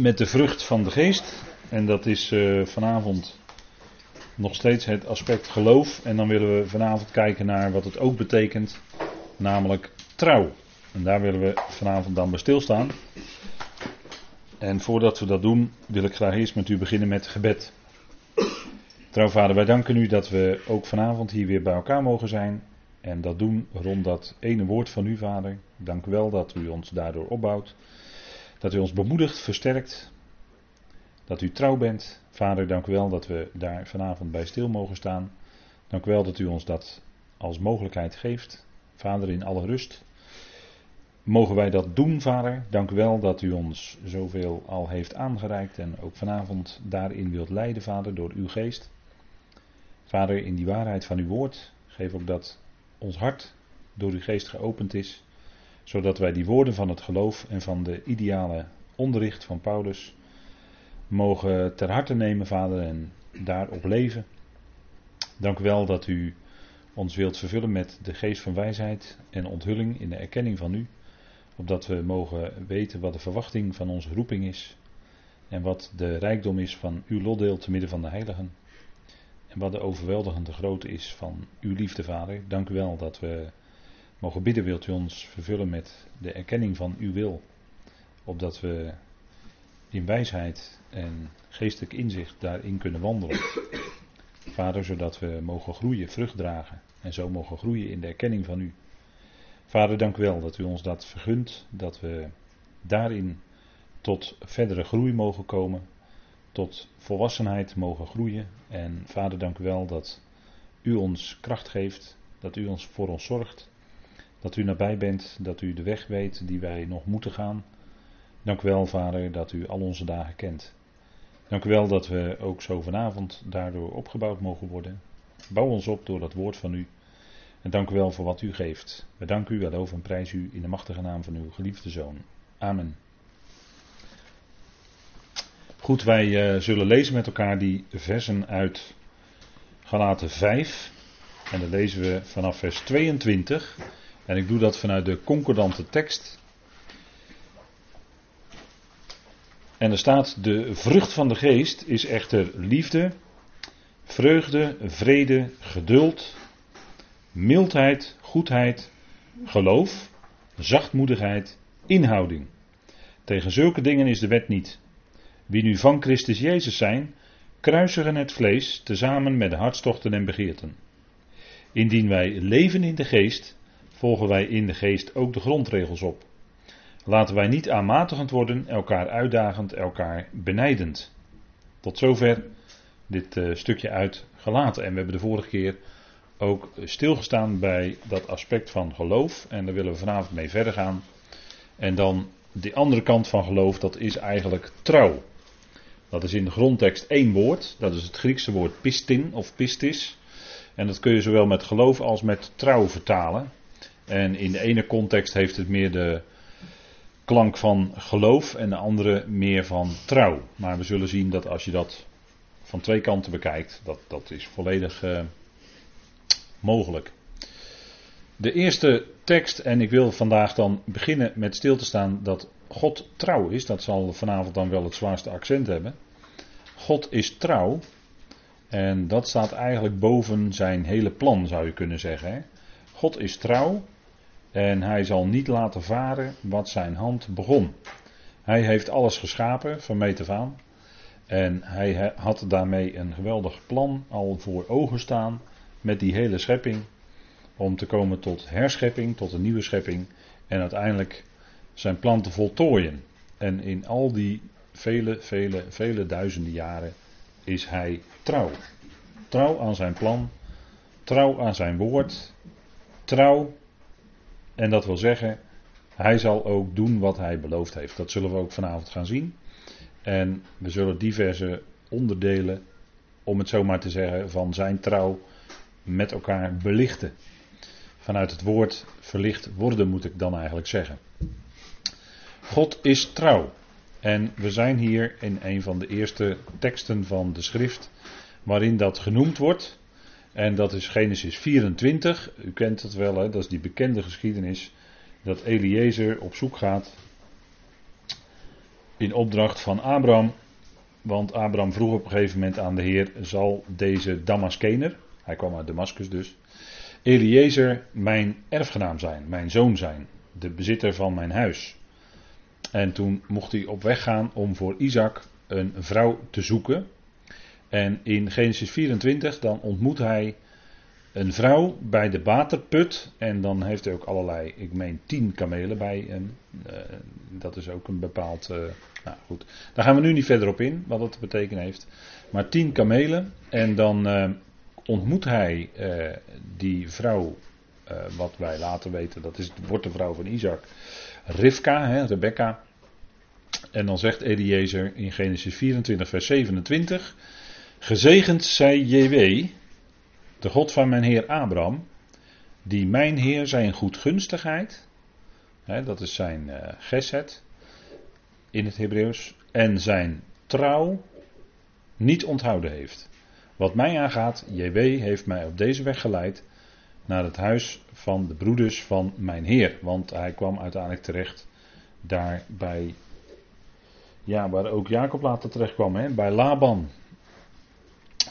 met de vrucht van de geest. En dat is uh, vanavond nog steeds het aspect geloof. En dan willen we vanavond kijken naar wat het ook betekent, namelijk trouw. En daar willen we vanavond dan bij stilstaan. En voordat we dat doen, wil ik graag eerst met u beginnen met gebed. Trouw vader, wij danken u dat we ook vanavond hier weer bij elkaar mogen zijn. En dat doen rond dat ene woord van u, vader. Dank u wel dat u ons daardoor opbouwt. Dat u ons bemoedigt, versterkt. Dat u trouw bent. Vader, dank u wel dat we daar vanavond bij stil mogen staan. Dank u wel dat u ons dat als mogelijkheid geeft. Vader, in alle rust. Mogen wij dat doen, Vader? Dank u wel dat u ons zoveel al heeft aangereikt en ook vanavond daarin wilt leiden, Vader, door uw geest. Vader, in die waarheid van uw woord, geef ook dat ons hart door uw geest geopend is, zodat wij die woorden van het geloof en van de ideale onderricht van Paulus mogen ter harte nemen, Vader, en daarop leven. Dank u wel dat u ons wilt vervullen met de geest van wijsheid en onthulling in de erkenning van u, opdat we mogen weten wat de verwachting van onze roeping is en wat de rijkdom is van uw lotdeel te midden van de heiligen. En wat de overweldigende grootte is van uw liefde, Vader. Dank u wel dat we mogen bidden, wilt u ons vervullen met de erkenning van uw wil. Opdat we in wijsheid en geestelijk inzicht daarin kunnen wandelen. Vader, zodat we mogen groeien, vrucht dragen. En zo mogen groeien in de erkenning van u. Vader, dank u wel dat u ons dat vergunt. Dat we daarin tot verdere groei mogen komen tot volwassenheid mogen groeien. En vader, dank u wel dat u ons kracht geeft, dat u ons voor ons zorgt, dat u nabij bent, dat u de weg weet die wij nog moeten gaan. Dank u wel, vader, dat u al onze dagen kent. Dank u wel dat we ook zo vanavond daardoor opgebouwd mogen worden. Bouw ons op door dat woord van u. En dank u wel voor wat u geeft. We danken u wel over en prijs u in de machtige naam van uw geliefde zoon. Amen. Goed, wij uh, zullen lezen met elkaar die versen uit Galaten 5. En dan lezen we vanaf vers 22. En ik doe dat vanuit de concordante tekst. En er staat: De vrucht van de geest is echter liefde, vreugde, vrede, geduld, mildheid, goedheid, geloof, zachtmoedigheid, inhouding. Tegen zulke dingen is de wet niet. Wie nu van Christus Jezus zijn, kruisigen het vlees tezamen met de hartstochten en begeerten. Indien wij leven in de geest, volgen wij in de geest ook de grondregels op. Laten wij niet aanmatigend worden, elkaar uitdagend, elkaar benijdend. Tot zover dit uh, stukje uit gelaten. En we hebben de vorige keer ook stilgestaan bij dat aspect van geloof. En daar willen we vanavond mee verder gaan. En dan de andere kant van geloof, dat is eigenlijk trouw. Dat is in de grondtekst één woord. Dat is het Griekse woord pistin of pistis. En dat kun je zowel met geloof als met trouw vertalen. En in de ene context heeft het meer de klank van geloof en de andere meer van trouw. Maar we zullen zien dat als je dat van twee kanten bekijkt, dat, dat is volledig uh, mogelijk. De eerste tekst, en ik wil vandaag dan beginnen met stil te staan dat God trouw is. Dat zal vanavond dan wel het zwaarste accent hebben. God is trouw. En dat staat eigenlijk boven zijn hele plan, zou je kunnen zeggen. Hè? God is trouw. En hij zal niet laten varen wat zijn hand begon. Hij heeft alles geschapen van meet af aan. En hij had daarmee een geweldig plan al voor ogen staan met die hele schepping om te komen tot herschepping, tot een nieuwe schepping en uiteindelijk zijn plan te voltooien. En in al die vele, vele, vele duizenden jaren is hij trouw. Trouw aan zijn plan, trouw aan zijn woord, trouw. En dat wil zeggen, hij zal ook doen wat hij beloofd heeft. Dat zullen we ook vanavond gaan zien. En we zullen diverse onderdelen, om het zo maar te zeggen, van zijn trouw met elkaar belichten vanuit het woord verlicht worden, moet ik dan eigenlijk zeggen. God is trouw. En we zijn hier in een van de eerste teksten van de schrift waarin dat genoemd wordt. En dat is Genesis 24. U kent het wel, hè? dat is die bekende geschiedenis dat Eliezer op zoek gaat in opdracht van Abraham. Want Abraham vroeg op een gegeven moment aan de Heer: zal deze Damaskener, hij kwam uit Damascus dus, Eliezer mijn erfgenaam zijn, mijn zoon zijn, de bezitter van mijn huis. En toen mocht hij op weg gaan om voor Isaac een vrouw te zoeken. En in Genesis 24 dan ontmoet hij een vrouw bij de waterput. En dan heeft hij ook allerlei, ik meen tien kamelen bij hem. Uh, dat is ook een bepaald. Uh, nou goed, daar gaan we nu niet verder op in, wat dat te betekenen heeft. Maar tien kamelen. En dan uh, ontmoet hij die vrouw, wat wij later weten, dat is, wordt de vrouw van Isaac. Rivka, hè, Rebecca. En dan zegt Eliezer in Genesis 24, vers 27. Gezegend zij JW, de God van mijn Heer Abraham, die mijn Heer zijn goedgunstigheid, hè, dat is zijn uh, geset in het Hebreeuws, en zijn trouw niet onthouden heeft. Wat mij aangaat, JW heeft mij op deze weg geleid naar het huis van de broeders van mijn Heer. Want hij kwam uiteindelijk terecht daar bij, ja, waar ook Jacob later terecht kwam, hè, bij Laban.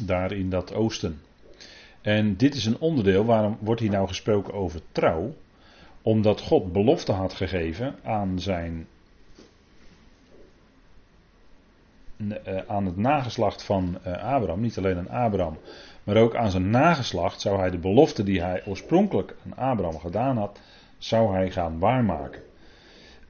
Daar in dat oosten. En dit is een onderdeel, waarom wordt hier nou gesproken over trouw? Omdat God belofte had gegeven aan zijn. Eh, aan het nageslacht van eh, Abraham, niet alleen aan Abraham, maar ook aan zijn nageslacht zou hij de belofte die hij oorspronkelijk aan Abraham gedaan had, zou hij gaan waarmaken.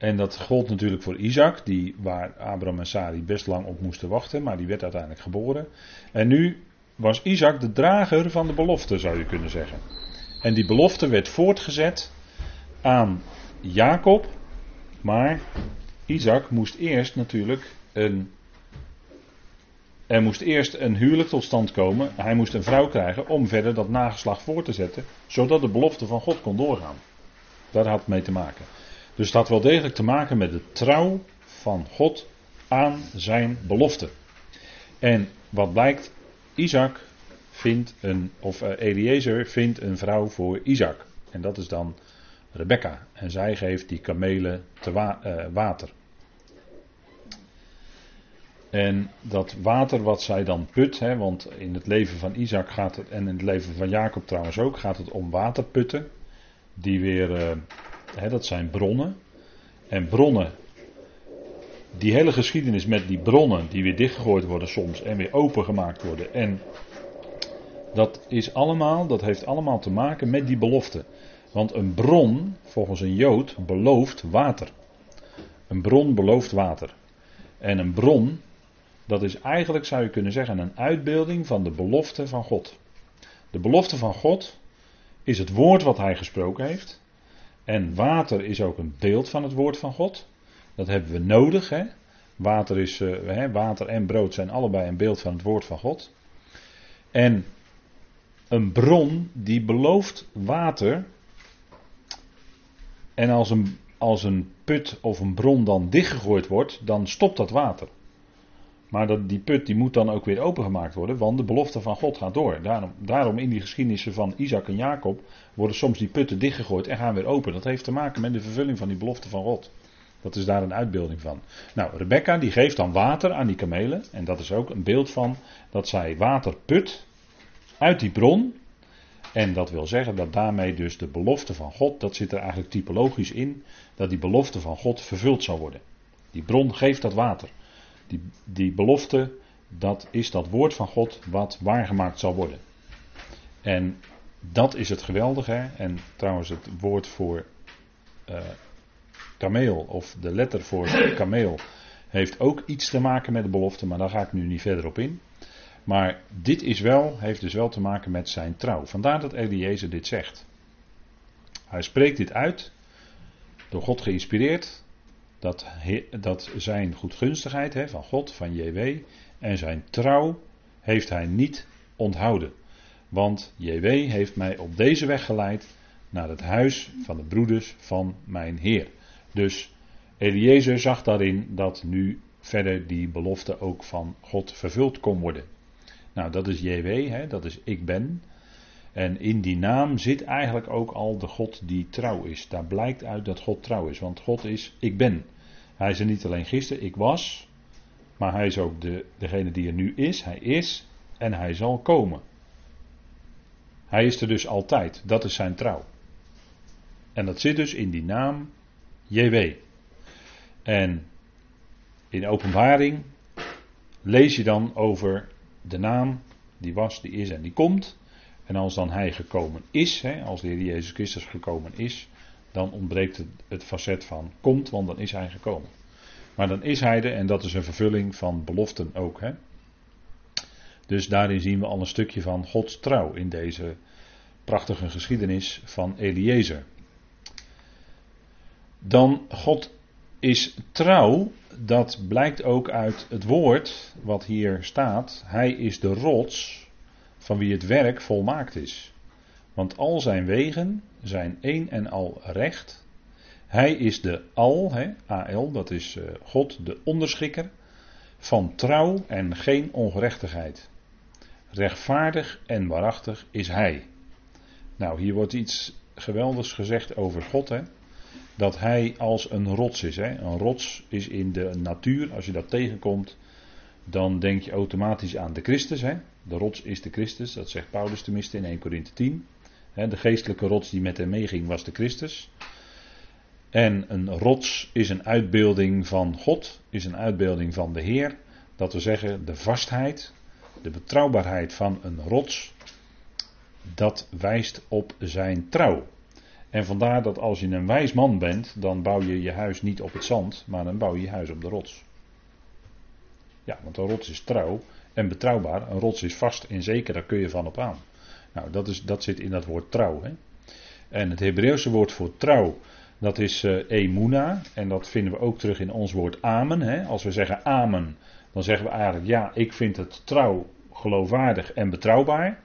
En dat gold natuurlijk voor Isaac, die, waar Abraham en Sari best lang op moesten wachten, maar die werd uiteindelijk geboren. En nu was Isaac de drager van de belofte, zou je kunnen zeggen. En die belofte werd voortgezet aan Jacob, maar Isaac moest eerst natuurlijk een. Moest eerst een huwelijk tot stand komen. Hij moest een vrouw krijgen om verder dat nageslag voor te zetten, zodat de belofte van God kon doorgaan. Daar had het mee te maken. Dus het had wel degelijk te maken met de trouw van God aan zijn belofte. En wat blijkt, Isaac vindt een, of uh, Eliezer vindt een vrouw voor Isaac. En dat is dan Rebecca. En zij geeft die kamelen te uh, water. En dat water wat zij dan put, hè, want in het leven van Isaac gaat het, en in het leven van Jacob trouwens ook, gaat het om waterputten. Die weer, uh, dat zijn bronnen. En bronnen, die hele geschiedenis met die bronnen die weer dichtgegooid worden soms en weer opengemaakt worden. En dat is allemaal, dat heeft allemaal te maken met die belofte. Want een bron, volgens een Jood, belooft water. Een bron belooft water. En een bron, dat is eigenlijk, zou je kunnen zeggen, een uitbeelding van de belofte van God. De belofte van God is het woord wat hij gesproken heeft. En water is ook een beeld van het woord van God. Dat hebben we nodig. Hè? Water, is, uh, water en brood zijn allebei een beeld van het woord van God. En een bron die belooft water. En als een, als een put of een bron dan dichtgegooid wordt, dan stopt dat water. Maar dat, die put die moet dan ook weer opengemaakt worden, want de belofte van God gaat door. Daarom, daarom in die geschiedenissen van Isaac en Jacob worden soms die putten dichtgegooid en gaan weer open. Dat heeft te maken met de vervulling van die belofte van God. Dat is daar een uitbeelding van. Nou, Rebecca die geeft dan water aan die kamelen. En dat is ook een beeld van dat zij water put uit die bron. En dat wil zeggen dat daarmee dus de belofte van God, dat zit er eigenlijk typologisch in, dat die belofte van God vervuld zal worden. Die bron geeft dat water. Die, die belofte, dat is dat woord van God wat waargemaakt zal worden. En dat is het geweldige. En trouwens, het woord voor uh, kameel, of de letter voor kameel, heeft ook iets te maken met de belofte, maar daar ga ik nu niet verder op in. Maar dit is wel, heeft dus wel te maken met zijn trouw. Vandaar dat Eliezer dit zegt. Hij spreekt dit uit, door God geïnspireerd, dat, dat zijn goedgunstigheid van God, van JW, en zijn trouw heeft hij niet onthouden. Want JW heeft mij op deze weg geleid naar het huis van de broeders van mijn Heer. Dus Eliezer zag daarin dat nu verder die belofte ook van God vervuld kon worden. Nou, dat is JW, dat is ik ben. En in die naam zit eigenlijk ook al de God die trouw is. Daar blijkt uit dat God trouw is, want God is ik ben. Hij is er niet alleen gisteren, ik was, maar hij is ook de, degene die er nu is. Hij is en hij zal komen. Hij is er dus altijd. Dat is zijn trouw. En dat zit dus in die naam JW. En in openbaring lees je dan over de naam die was, die is en die komt. En als dan hij gekomen is, hè, als de Heer Jezus Christus gekomen is, dan ontbreekt het, het facet van komt, want dan is hij gekomen. Maar dan is hij er en dat is een vervulling van beloften ook. Hè. Dus daarin zien we al een stukje van Gods trouw in deze prachtige geschiedenis van Eliezer. Dan God is trouw, dat blijkt ook uit het woord wat hier staat. Hij is de rots van wie het werk volmaakt is. Want al zijn wegen zijn één en al recht. Hij is de al, hè, AL, dat is eh, God, de onderschikker van trouw en geen ongerechtigheid. Rechtvaardig en waarachtig is Hij. Nou, hier wordt iets geweldigs gezegd over God, hè dat hij als een rots is. Hè. Een rots is in de natuur, als je dat tegenkomt, dan denk je automatisch aan de Christus. Hè. De rots is de Christus, dat zegt Paulus tenminste in 1 Corinthië 10. Hè, de geestelijke rots die met hem meeging was de Christus. En een rots is een uitbeelding van God, is een uitbeelding van de Heer. Dat we zeggen, de vastheid, de betrouwbaarheid van een rots, dat wijst op zijn trouw. En vandaar dat als je een wijs man bent, dan bouw je je huis niet op het zand, maar dan bouw je je huis op de rots. Ja, want een rots is trouw en betrouwbaar. Een rots is vast en zeker, daar kun je van op aan. Nou, dat, is, dat zit in dat woord trouw. Hè? En het Hebreeuwse woord voor trouw, dat is uh, emuna. En dat vinden we ook terug in ons woord amen. Hè? Als we zeggen amen, dan zeggen we eigenlijk ja, ik vind het trouw, geloofwaardig en betrouwbaar.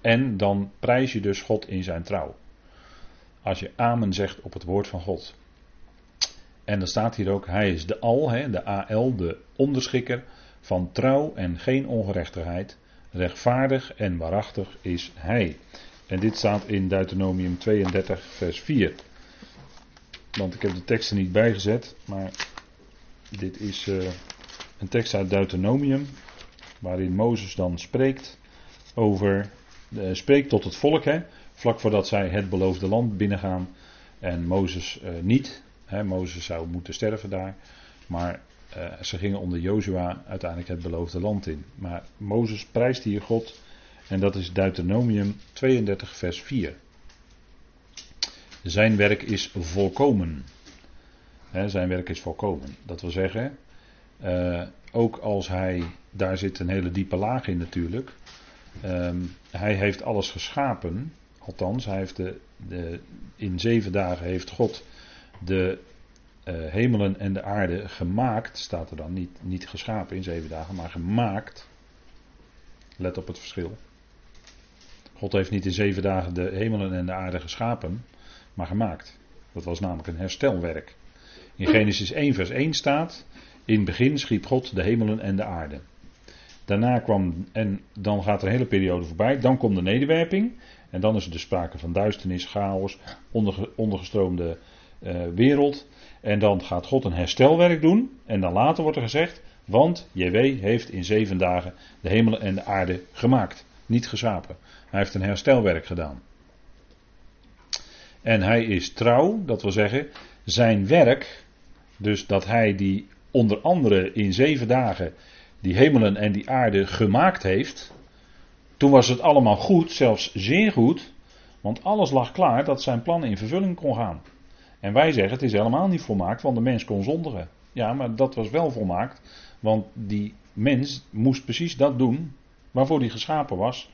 En dan prijs je dus God in zijn trouw. Als je amen zegt op het woord van God. En dan staat hier ook, hij is de al, hè, de AL, de onderschikker van trouw en geen ongerechtigheid. Rechtvaardig en waarachtig is hij. En dit staat in Deuteronomium 32, vers 4. Want ik heb de teksten niet bijgezet, maar dit is uh, een tekst uit Deuteronomium, waarin Mozes dan spreekt over uh, spreekt tot het volk, hè, vlak voordat zij het beloofde land binnengaan. En Mozes uh, niet. Mozes zou moeten sterven daar. Maar uh, ze gingen onder Jozua uiteindelijk het beloofde land in. Maar Mozes prijst hier God. En dat is Deuteronomium 32, vers 4. Zijn werk is volkomen. zijn werk is volkomen. Dat wil zeggen, ook als hij, daar zit een hele diepe laag in natuurlijk. Um, hij heeft alles geschapen. Althans, hij heeft de, de, in zeven dagen heeft God de uh, hemelen en de aarde gemaakt. Staat er dan niet, niet geschapen in zeven dagen, maar gemaakt. Let op het verschil. God heeft niet in zeven dagen de hemelen en de aarde geschapen, maar gemaakt. Dat was namelijk een herstelwerk. In Genesis 1, vers 1 staat: In het begin schiep God de hemelen en de aarde. Daarna kwam, en dan gaat er een hele periode voorbij. Dan komt de nederwerping. En dan is er dus sprake van duisternis, chaos, ondergestroomde uh, wereld. En dan gaat God een herstelwerk doen. En dan later wordt er gezegd, want JW heeft in zeven dagen de hemelen en de aarde gemaakt. Niet geschapen. Hij heeft een herstelwerk gedaan. En hij is trouw, dat wil zeggen, zijn werk, dus dat hij die onder andere in zeven dagen die hemelen en die aarde gemaakt heeft, toen was het allemaal goed, zelfs zeer goed, want alles lag klaar dat zijn plan in vervulling kon gaan. En wij zeggen het is helemaal niet volmaakt, want de mens kon zondigen. Ja, maar dat was wel volmaakt, want die mens moest precies dat doen waarvoor hij geschapen was.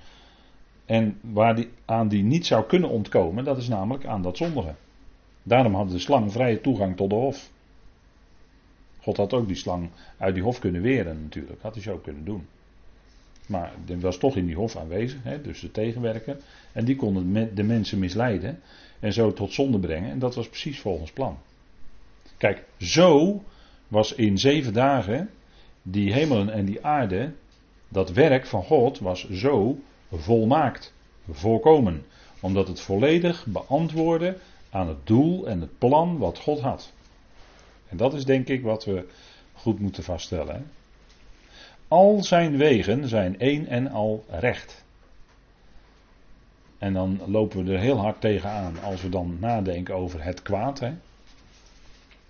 En waar die, aan die niet zou kunnen ontkomen, dat is namelijk aan dat zondigen. Daarom had de slang vrije toegang tot de hof. God had ook die slang uit die hof kunnen weren natuurlijk. Had hij zo kunnen doen. Maar die was toch in die hof aanwezig, hè, dus de tegenwerker. En die konden de mensen misleiden en zo tot zonde brengen. En dat was precies volgens plan. Kijk, zo was in zeven dagen die hemelen en die aarde, dat werk van God was zo volmaakt, volkomen. Omdat het volledig beantwoordde aan het doel en het plan wat God had. En dat is denk ik wat we goed moeten vaststellen. Al zijn wegen zijn één en al recht. En dan lopen we er heel hard tegenaan als we dan nadenken over het kwaad. Hè?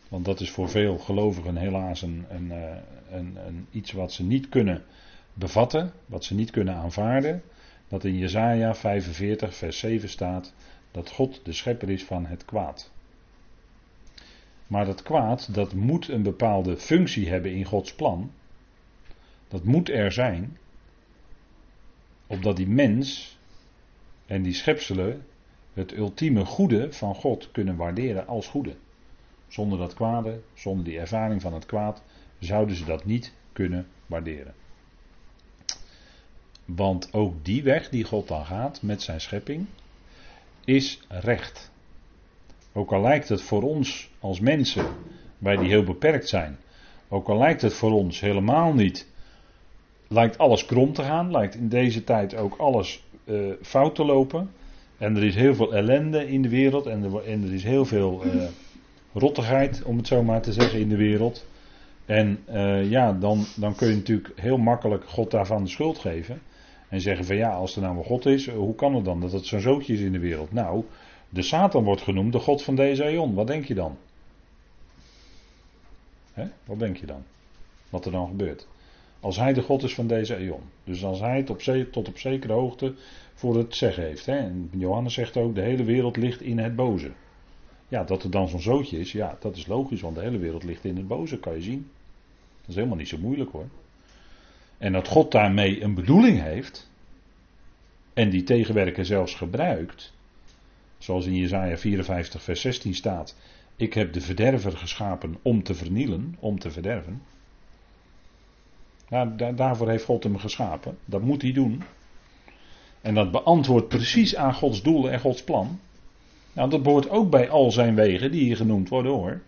Want dat is voor veel gelovigen helaas een, een, eh, een, een, iets wat ze niet kunnen bevatten, wat ze niet kunnen aanvaarden. Dat in Jesaja 45 vers 7 staat dat God de schepper is van het kwaad. Maar dat kwaad, dat moet een bepaalde functie hebben in Gods plan. Dat moet er zijn. Opdat die mens en die schepselen het ultieme goede van God kunnen waarderen als goede. Zonder dat kwade, zonder die ervaring van het kwaad, zouden ze dat niet kunnen waarderen. Want ook die weg die God dan gaat met zijn schepping, is recht. Ook al lijkt het voor ons als mensen, wij die heel beperkt zijn, ook al lijkt het voor ons helemaal niet, lijkt alles krom te gaan, lijkt in deze tijd ook alles uh, fout te lopen. En er is heel veel ellende in de wereld en er, en er is heel veel uh, rottigheid, om het zo maar te zeggen, in de wereld. En uh, ja, dan, dan kun je natuurlijk heel makkelijk God daarvan de schuld geven. En zeggen van ja, als er nou een God is, hoe kan het dan dat het zo'n zootje is in de wereld? Nou, de Satan wordt genoemd de God van deze eon. Wat denk je dan? Hè? Wat denk je dan? Wat er dan gebeurt? Als hij de God is van deze eon. Dus als hij het op tot op zekere hoogte voor het zeggen heeft. Hè? En Johannes zegt ook, de hele wereld ligt in het boze. Ja, dat er dan zo'n zootje is, ja, dat is logisch, want de hele wereld ligt in het boze, kan je zien. Dat is helemaal niet zo moeilijk hoor. En dat God daarmee een bedoeling heeft, en die tegenwerker zelfs gebruikt, zoals in Jesaja 54 vers 16 staat, ik heb de verderver geschapen om te vernielen, om te verderven. Daarvoor heeft God hem geschapen, dat moet hij doen. En dat beantwoordt precies aan Gods doelen en Gods plan. Nou, dat behoort ook bij al zijn wegen die hier genoemd worden hoor.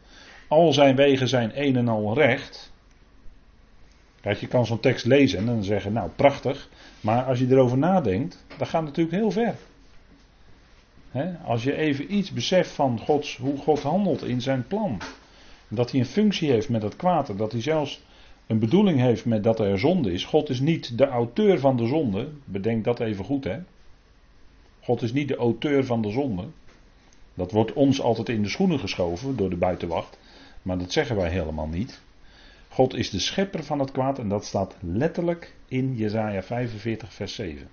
Al zijn wegen zijn een en al recht. Kijk, je kan zo'n tekst lezen en dan zeggen, nou prachtig. Maar als je erover nadenkt, dan gaat het natuurlijk heel ver. als je even iets beseft van Gods, hoe God handelt in zijn plan. Dat hij een functie heeft met het kwaad. Dat hij zelfs een bedoeling heeft met dat er zonde is. God is niet de auteur van de zonde. Bedenk dat even goed hè. God is niet de auteur van de zonde. Dat wordt ons altijd in de schoenen geschoven door de buitenwacht. Maar dat zeggen wij helemaal niet. God is de schepper van het kwaad en dat staat letterlijk in Jesaja 45 vers 7.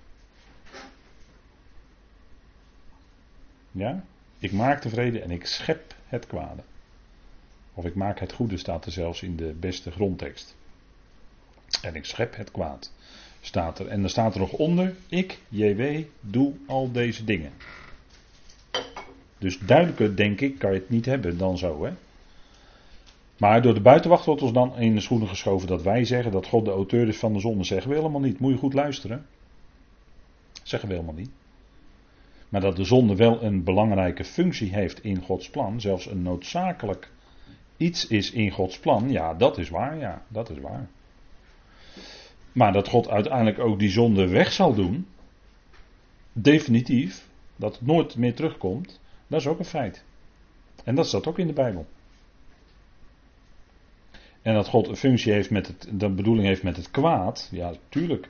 Ja? Ik maak de vrede en ik schep het kwade. Of ik maak het goede staat er zelfs in de beste grondtekst. En ik schep het kwaad. Staat er. En dan staat er nog onder, ik, JW, doe al deze dingen. Dus duidelijker, denk ik, kan je het niet hebben dan zo. Hè? Maar door de buitenwacht wordt ons dan in de schoenen geschoven dat wij zeggen dat God de auteur is van de zonde. Zeggen we helemaal niet. Moet je goed luisteren. Zeggen we helemaal niet. Maar dat de zonde wel een belangrijke functie heeft in Gods plan, zelfs een noodzakelijk iets is in Gods plan, ja, dat is waar, ja, dat is waar. Maar dat God uiteindelijk ook die zonde weg zal doen, definitief, dat het nooit meer terugkomt, dat is ook een feit. En dat staat ook in de Bijbel. En dat God een functie heeft met het, de bedoeling heeft met het kwaad, ja, tuurlijk.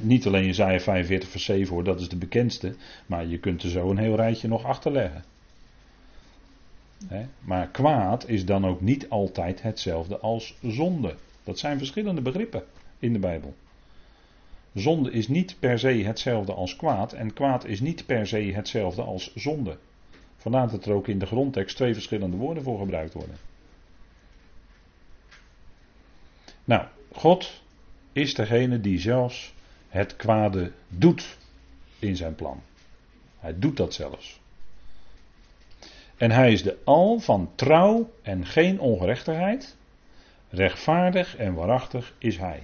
Niet alleen Jezaja 45 vers 7 hoor, dat is de bekendste. Maar je kunt er zo een heel rijtje nog achterleggen. He, maar kwaad is dan ook niet altijd hetzelfde als zonde. Dat zijn verschillende begrippen in de Bijbel. Zonde is niet per se hetzelfde als kwaad en kwaad is niet per se hetzelfde als zonde. Vandaar dat er ook in de grondtekst twee verschillende woorden voor gebruikt worden. Nou, God is degene die zelfs het kwade doet in zijn plan. Hij doet dat zelfs. En hij is de al van trouw en geen ongerechtigheid. Rechtvaardig en waarachtig is hij.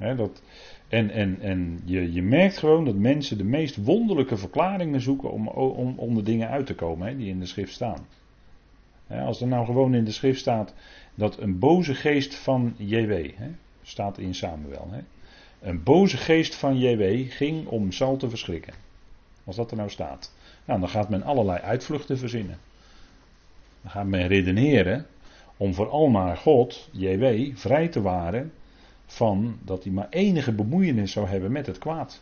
Dat, en en, en je, je merkt gewoon dat mensen de meest wonderlijke verklaringen zoeken om, om, de dingen uit te komen die in de schrift staan. Als er nou gewoon in de schrift staat dat een boze geest van JW, staat in Samuel, Een boze geest van JW ging om Sal te verschrikken. Als dat er nou staat. Nou, dan gaat men allerlei uitvluchten verzinnen. Dan gaat men redeneren om vooral maar God, JW, vrij te waren van dat hij maar enige bemoeienis zou hebben met het kwaad.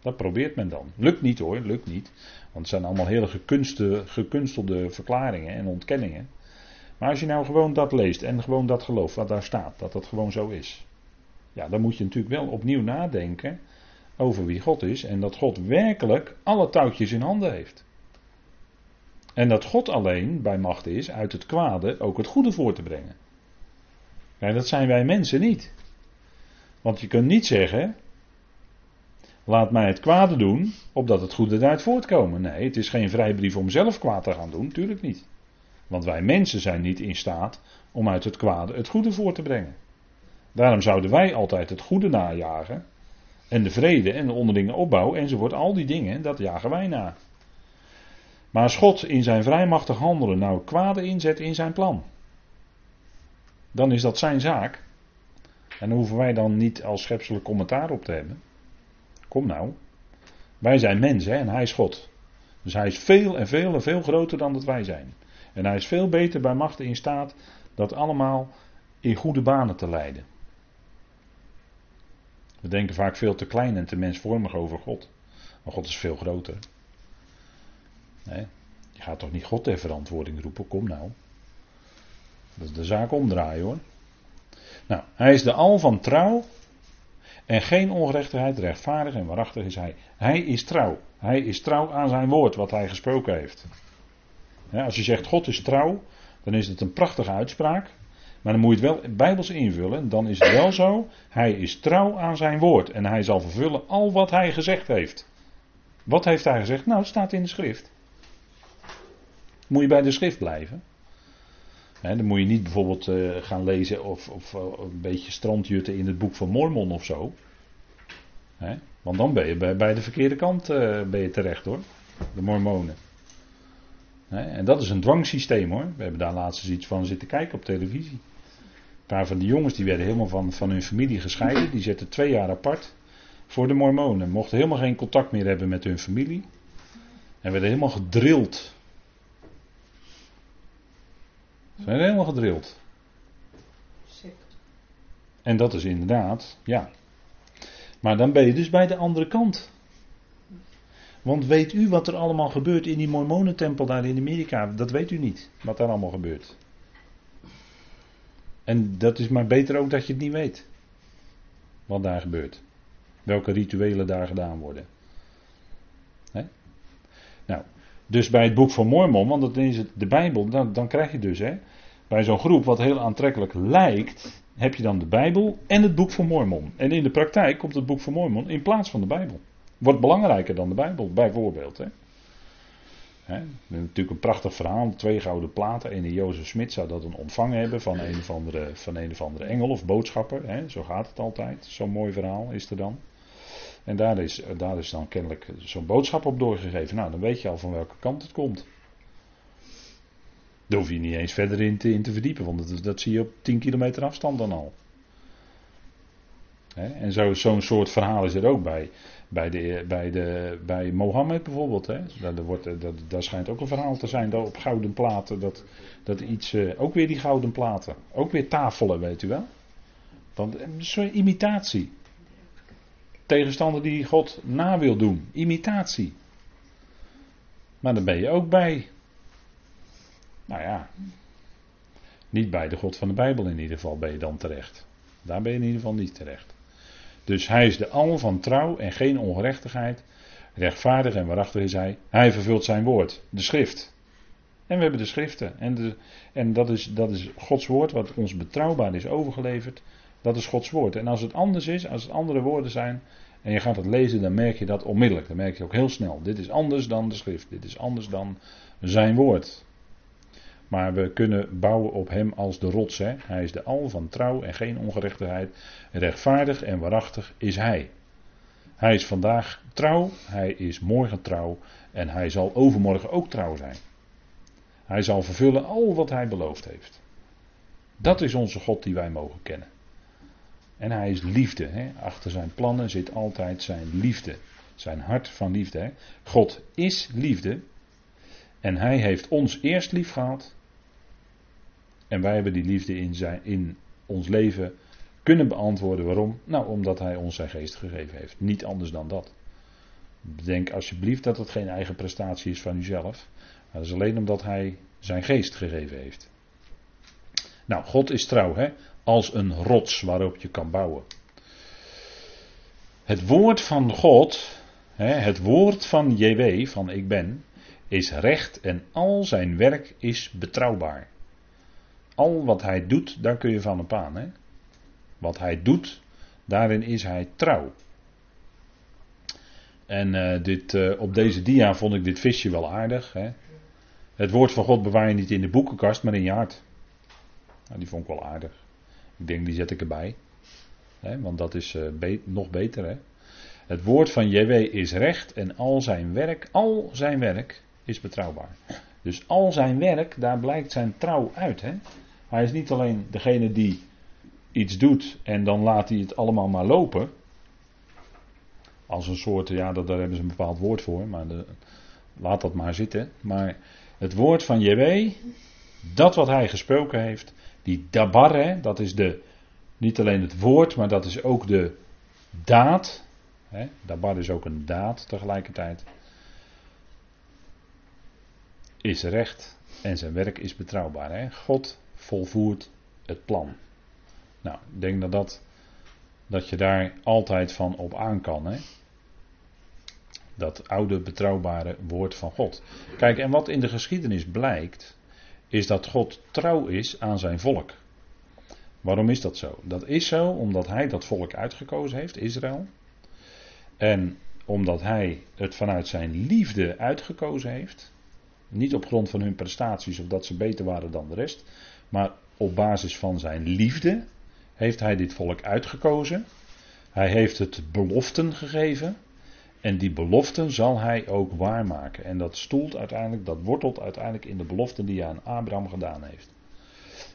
Dat probeert men dan. Lukt niet hoor, lukt niet. Want het zijn allemaal hele gekunste, gekunstelde verklaringen en ontkenningen. Maar als je nou gewoon dat leest en gewoon dat gelooft wat daar staat, dat dat gewoon zo is. Ja, dan moet je natuurlijk wel opnieuw nadenken over wie God is en dat God werkelijk alle touwtjes in handen heeft. En dat God alleen bij macht is uit het kwade ook het goede voor te brengen. En dat zijn wij mensen niet. Want je kunt niet zeggen, laat mij het kwade doen, opdat het goede eruit voortkomen. Nee, het is geen vrijbrief om zelf kwaad te gaan doen, tuurlijk niet. Want wij mensen zijn niet in staat om uit het kwade het goede voor te brengen. Daarom zouden wij altijd het goede najagen. En de vrede en de onderlinge opbouw enzovoort, al die dingen, dat jagen wij na. Maar als God in zijn vrijmachtig handelen nou kwade inzet in zijn plan, dan is dat zijn zaak. En hoeven wij dan niet als schepselijk commentaar op te hebben. Kom nou. Wij zijn mensen en hij is God. Dus hij is veel en veel en veel groter dan dat wij zijn. En hij is veel beter bij machten in staat dat allemaal in goede banen te leiden. We denken vaak veel te klein en te mensvormig over God. Maar God is veel groter. Je gaat toch niet God ter verantwoording roepen, kom nou. Dat is de zaak omdraaien hoor. Nou, hij is de al van trouw en geen ongerechtigheid, rechtvaardig en waarachtig is hij. Hij is trouw. Hij is trouw aan zijn woord, wat hij gesproken heeft. als je zegt God is trouw, dan is het een prachtige uitspraak. Maar dan moet je het wel bijbels invullen. Dan is het wel zo. Hij is trouw aan zijn woord. En hij zal vervullen al wat hij gezegd heeft. Wat heeft hij gezegd? Nou, het staat in de schrift. Moet je bij de schrift blijven. Dan moet je niet bijvoorbeeld eh, gaan lezen of, of uh, een beetje strandjutten in het boek van Mormon of zo. want dan ben je bij, de verkeerde kant uh, ben je terecht hoor. De Mormonen. en dat is een dwangsysteem hoor. We hebben daar laatst eens iets van zitten kijken op televisie. Een paar van die jongens die werden helemaal van, van hun familie gescheiden. Die zetten twee jaar apart voor de Mormonen. Mochten helemaal geen contact meer hebben met hun familie. En werden helemaal gedrild. Ze werden helemaal gedrild. En dat is inderdaad, ja. Maar dan ben je dus bij de andere kant. Want weet u wat er allemaal gebeurt in die Mormonentempel daar in Amerika? Dat weet u niet, wat daar allemaal gebeurt. En dat is maar beter ook dat je het niet weet. Wat daar gebeurt. Welke rituelen daar gedaan worden. Nou, dus bij het boek van Mormon, want dat is het, de Bijbel, dan, dan krijg je dus, hè, bij zo'n groep wat heel aantrekkelijk lijkt, heb je dan de Bijbel en het boek van Mormon. En in de praktijk komt het boek van Mormon in plaats van de Bijbel. Wordt belangrijker dan de Bijbel, bijvoorbeeld. Hè. Natuurlijk een prachtig verhaal. Twee gouden platen. En Jozef Smit zou dat een ontvangen hebben van een of andere, van een of andere engel of boodschapper. zo gaat het altijd. Zo'n mooi verhaal is er dan. En daar is, daar is dan kennelijk zo'n boodschap op doorgegeven. Nou, dan weet je al van welke kant het komt. Daar hoef je niet eens verder in te, in te verdiepen, want dat, dat, zie je op 10 kilometer afstand dan al. en zo'n soort verhaal is er ook bij. Bij, de, bij, de, bij Mohammed bijvoorbeeld. Daar, wordt, dat, daar schijnt ook een verhaal te zijn dat op gouden platen. Dat, dat iets. Eh, ook weer die gouden platen. Ook weer tafelen, weet u wel. Want een soort imitatie. Tegenstander die God na wil doen. Imitatie. Maar dan ben je ook bij. Nou ja. Niet bij de God van de Bijbel in ieder geval ben je dan terecht. Daar ben je in ieder geval niet terecht. Dus hij is de al van trouw en geen ongerechtigheid. Rechtvaardig en waarachtig is hij. Hij vervult zijn woord, de schrift. En we hebben de schriften. En, de, en dat, is, dat is Gods woord, wat ons betrouwbaar is overgeleverd. Dat is Gods woord. En als het anders is, als het andere woorden zijn. En je gaat het lezen, dan merk je dat onmiddellijk. Dan merk je ook heel snel. Dit is anders dan de schrift. Dit is anders dan zijn woord. Maar we kunnen bouwen op hem als de rots. Hè? Hij is de al van trouw en geen ongerechtigheid. Rechtvaardig en waarachtig is hij. Hij is vandaag trouw, hij is morgen trouw en hij zal overmorgen ook trouw zijn. Hij zal vervullen al wat hij beloofd heeft. Dat is onze God die wij mogen kennen. En hij is liefde. Hè? Achter zijn plannen zit altijd zijn liefde. Zijn hart van liefde. Hè? God is liefde. En hij heeft ons eerst lief gehad. En wij hebben die liefde in, zijn, in ons leven kunnen beantwoorden. Waarom? Nou, omdat hij ons zijn geest gegeven heeft. Niet anders dan dat. Denk alsjeblieft dat het geen eigen prestatie is van uzelf. Maar dat is alleen omdat hij zijn geest gegeven heeft. Nou, God is trouw, hè? Als een rots waarop je kan bouwen. Het woord van God, het woord van JW, van ik ben, is recht en al zijn werk is betrouwbaar. Al wat hij doet, daar kun je van op aan. Hè? Wat hij doet, daarin is hij trouw. En uh, dit, uh, op deze dia vond ik dit visje wel aardig. Hè? Het woord van God bewaar je niet in de boekenkast, maar in je hart. Nou, die vond ik wel aardig. Ik denk, die zet ik erbij. Want dat is be nog beter. Hè? Het woord van JW is recht en al zijn werk, al zijn werk is betrouwbaar. Dus al zijn werk, daar blijkt zijn trouw uit. Hè? Hij is niet alleen degene die iets doet en dan laat hij het allemaal maar lopen. Als een soort, ja, daar hebben ze een bepaald woord voor, maar de, laat dat maar zitten. Maar het woord van JW, dat wat hij gesproken heeft, die dabar, dat is de, niet alleen het woord, maar dat is ook de daad. Hè, dabar is ook een daad tegelijkertijd. Is recht en zijn werk is betrouwbaar. Hè. God volvoert het plan. Nou, ik denk dat, dat, dat je daar altijd van op aan kan. Hè? Dat oude betrouwbare woord van God. Kijk, en wat in de geschiedenis blijkt, is dat God trouw is aan zijn volk. Waarom is dat zo? Dat is zo omdat hij dat volk uitgekozen heeft, Israël. En omdat hij het vanuit zijn liefde uitgekozen heeft. Niet op grond van hun prestaties of dat ze beter waren dan de rest. Maar op basis van zijn liefde heeft hij dit volk uitgekozen. Hij heeft het beloften gegeven. En die beloften zal hij ook waarmaken. En dat stoelt uiteindelijk, dat wortelt uiteindelijk in de beloften die hij aan Abraham gedaan heeft.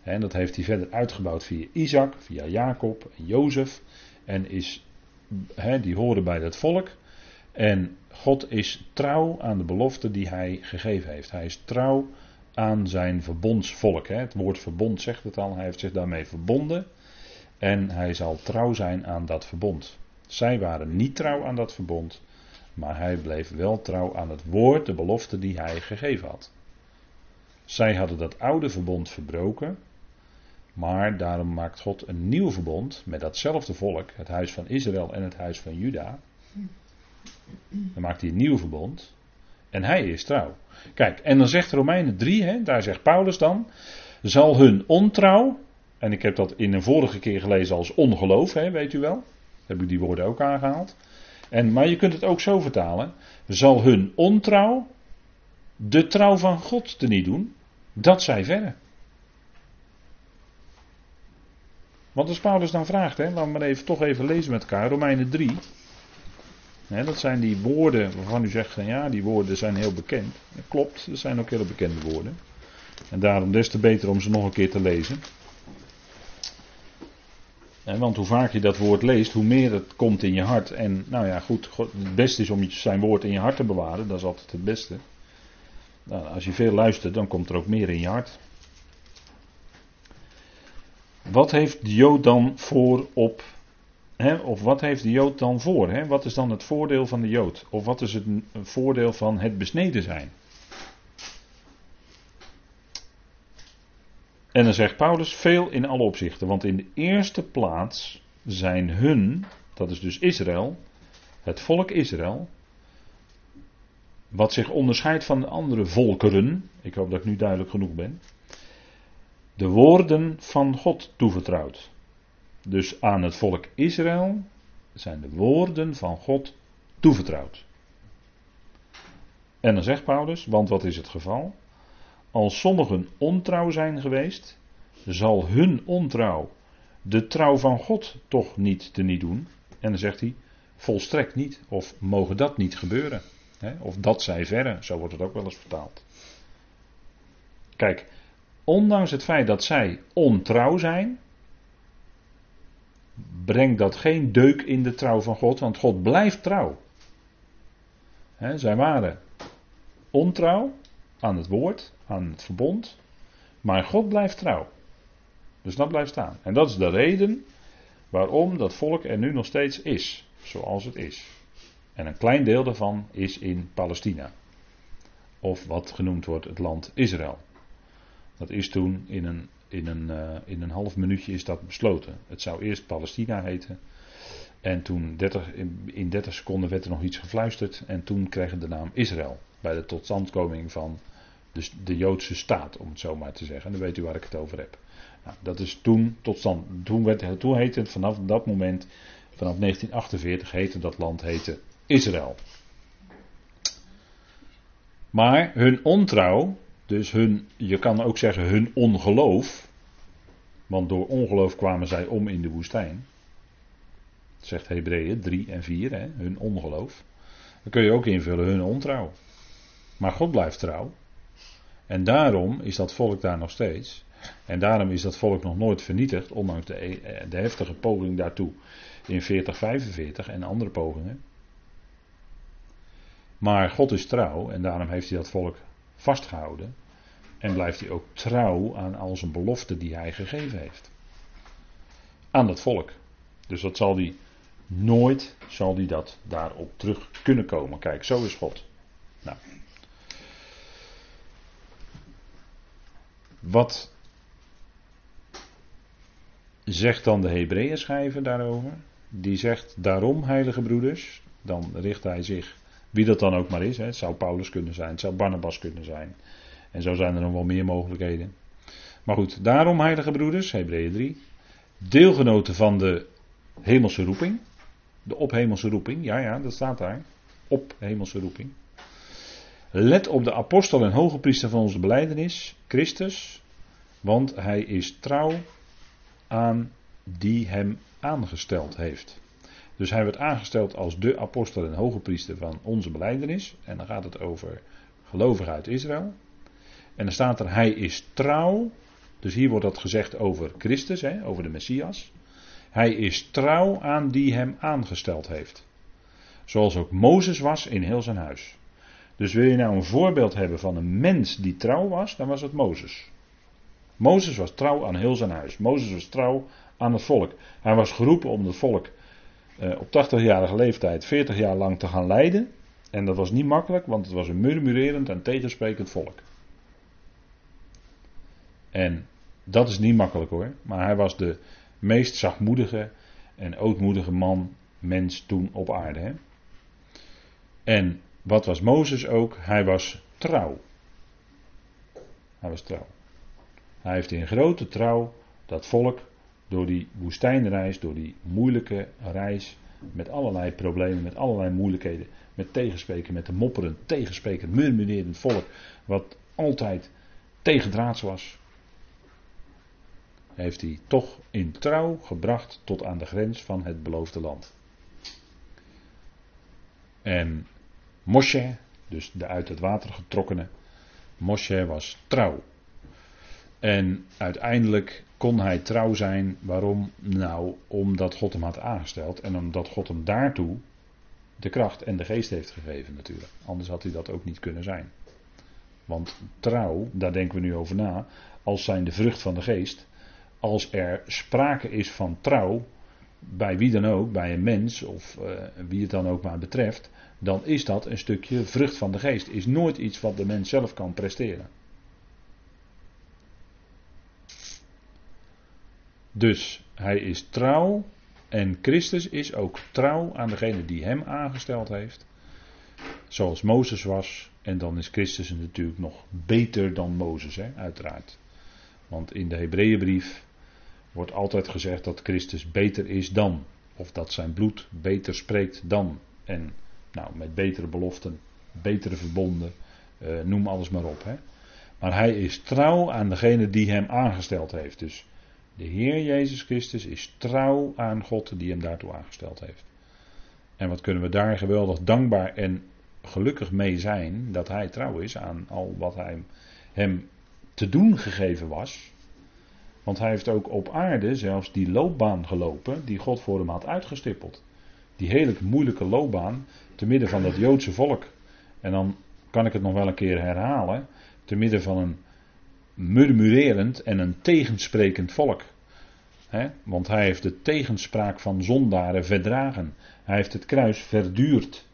En dat heeft hij verder uitgebouwd via Isaac, via Jacob en Jozef. En is, die horen bij dat volk. En God is trouw aan de beloften die hij gegeven heeft. Hij is trouw aan zijn verbondsvolk. Het woord verbond zegt het al, hij heeft zich daarmee verbonden. En hij zal trouw zijn aan dat verbond. Zij waren niet trouw aan dat verbond, maar hij bleef wel trouw aan het woord, de belofte die hij gegeven had. Zij hadden dat oude verbond verbroken, maar daarom maakt God een nieuw verbond met datzelfde volk, het huis van Israël en het huis van Juda. Dan maakt hij een nieuw verbond en hij is trouw. Kijk, en dan zegt Romeinen 3, hè, daar zegt Paulus dan, zal hun ontrouw, en ik heb dat in een vorige keer gelezen als ongeloof, hè, weet u wel, heb ik die woorden ook aangehaald. En, maar je kunt het ook zo vertalen, zal hun ontrouw de trouw van God teniet doen, dat zij verre. Want als Paulus dan vraagt, hè, laten we maar even, toch even lezen met elkaar, Romeinen 3 dat zijn die woorden waarvan u zegt, ja, die woorden zijn heel bekend. Dat klopt, dat zijn ook hele bekende woorden. En daarom des te beter om ze nog een keer te lezen. Want hoe vaak je dat woord leest, hoe meer het komt in je hart. En nou ja, goed, het beste is om zijn woord in je hart te bewaren, dat is altijd het beste. Nou, als je veel luistert, dan komt er ook meer in je hart. Wat heeft de Jood dan voor op of wat heeft de Jood dan voor? Wat is dan het voordeel van de Jood? Of wat is het voordeel van het besneden zijn? En dan zegt Paulus veel in alle opzichten. Want in de eerste plaats zijn hun, dat is dus Israël, het volk Israël, wat zich onderscheidt van de andere volkeren, ik hoop dat ik nu duidelijk genoeg ben, de woorden van God toevertrouwd. Dus aan het volk Israël zijn de woorden van God toevertrouwd. En dan zegt Paulus, want wat is het geval? Als sommigen ontrouw zijn geweest, zal hun ontrouw de trouw van God toch niet te niet doen. En dan zegt hij, volstrekt niet, of mogen dat niet gebeuren. Of dat zij verre, zo wordt het ook wel eens vertaald. Kijk, ondanks het feit dat zij ontrouw zijn, brengt dat geen deuk in de trouw van God, want God blijft trouw. Zij waren ontrouw aan het woord, aan het verbond, maar God blijft trouw. Dus dat blijft staan. En dat is de reden waarom dat volk er nu nog steeds is, zoals het is. En een klein deel daarvan is in Palestina. Of wat genoemd wordt het land Israël. Dat is toen in een, in een, uh, in een half minuutje is dat besloten. Het zou eerst Palestina heten. En toen 30, in 30 seconden werd er nog iets gefluisterd. En toen kregen de naam Israël. Bij de totstandkoming van de, de Joodse staat, om het zo maar te zeggen. Dan weet u waar ik het over heb. Nou, dat is toen tot stand. Toen, werd, toen heette het vanaf dat moment, vanaf 1948, heette dat land heette Israël. Maar hun ontrouw, dus hun, je kan ook zeggen hun ongeloof, want door ongeloof kwamen zij om in de woestijn. zegt Hebreeën 3 en 4, hè, hun ongeloof. Dan kun je ook invullen hun ontrouw. Maar God blijft trouw. En daarom is dat volk daar nog steeds. En daarom is dat volk nog nooit vernietigd, ondanks de, eh, de heftige poging daartoe in 4045 en andere pogingen. Maar God is trouw en daarom heeft hij dat volk vastgehouden. En blijft hij ook trouw aan al zijn beloften die hij gegeven heeft. Aan dat volk. Dus dat zal hij nooit, zal hij dat daarop terug kunnen komen. Kijk, zo is God. Nou. Wat zegt dan de Hebreeën schrijver daarover? Die zegt daarom, heilige broeders, dan richt hij zich wie dat dan ook maar is. Hè. Het zou Paulus kunnen zijn, het zou Barnabas kunnen zijn. En zo zijn er nog wel meer mogelijkheden. Maar goed, daarom, heilige broeders, Hebreeën 3, deelgenoten van de hemelse roeping. De ophemelse roeping, ja, ja, dat staat daar. Op hemelse roeping. Let op de apostel en hoge priester van onze beleidenis, Christus, want hij is trouw aan die hem aangesteld heeft. Dus hij werd aangesteld als de apostel en hoge priester van onze beleidenis. En dan gaat het over gelovigen uit Israël. En dan staat er, hij is trouw. Dus hier wordt dat gezegd over Christus, hè, over de Messias. Hij is trouw aan die hem aangesteld heeft. Zoals ook Mozes was in heel zijn huis. Dus wil je nou een voorbeeld hebben van een mens die trouw was, dan was het Mozes. Mozes was trouw aan heel zijn huis. Mozes was trouw aan het volk. Hij was geroepen om het volk uh, op 80-jarige leeftijd 40 jaar lang te gaan leiden. En dat was niet makkelijk, want het was een murmurerend en tegensprekend volk. En dat is niet makkelijk hoor. Maar hij was de meest zachtmoedige en ootmoedige man, mens toen op aarde. Hè? En wat was Mozes ook? Hij was trouw. Hij was trouw. Hij heeft in grote trouw dat volk door die woestijnreis, door die moeilijke reis, met allerlei problemen, met allerlei moeilijkheden, met tegenspreken, met de mopperend, tegenspreken, murmurerend volk, wat altijd tegendraads was, heeft hij toch in trouw gebracht tot aan de grens van het beloofde land. En Moshe, dus de uit het water getrokkene, Moshe was trouw. En uiteindelijk kon hij trouw zijn. Waarom? Nou, omdat God hem had aangesteld en omdat God hem daartoe de kracht en de geest heeft gegeven natuurlijk. Anders had hij dat ook niet kunnen zijn. Want trouw, daar denken we nu over na, als zijn de vrucht van de geest. Als er sprake is van trouw, bij wie dan ook, bij een mens of uh, wie het dan ook maar betreft, dan is dat een stukje vrucht van de geest. Is nooit iets wat de mens zelf kan presteren. Dus hij is trouw en Christus is ook trouw aan degene die hem aangesteld heeft. Zoals Mozes was. En dan is Christus natuurlijk nog beter dan Mozes, hè, uiteraard. Want in de Hebreeënbrief wordt altijd gezegd dat Christus beter is dan. Of dat zijn bloed beter spreekt dan. En nou, met betere beloften, betere verbonden, eh, noem alles maar op. Hè. Maar hij is trouw aan degene die hem aangesteld heeft. Dus de Heer Jezus Christus is trouw aan God die hem daartoe aangesteld heeft. En wat kunnen we daar geweldig dankbaar en gelukkig mee zijn dat hij trouw is aan al wat hij hem te doen gegeven was. Want hij heeft ook op aarde zelfs die loopbaan gelopen die God voor hem had uitgestippeld. Die hele moeilijke loopbaan te midden van dat Joodse volk. En dan kan ik het nog wel een keer herhalen. Te midden van een murmurerend en een tegensprekend volk. want hij heeft de tegenspraak van zondaren verdragen. Hij heeft het kruis verduurd.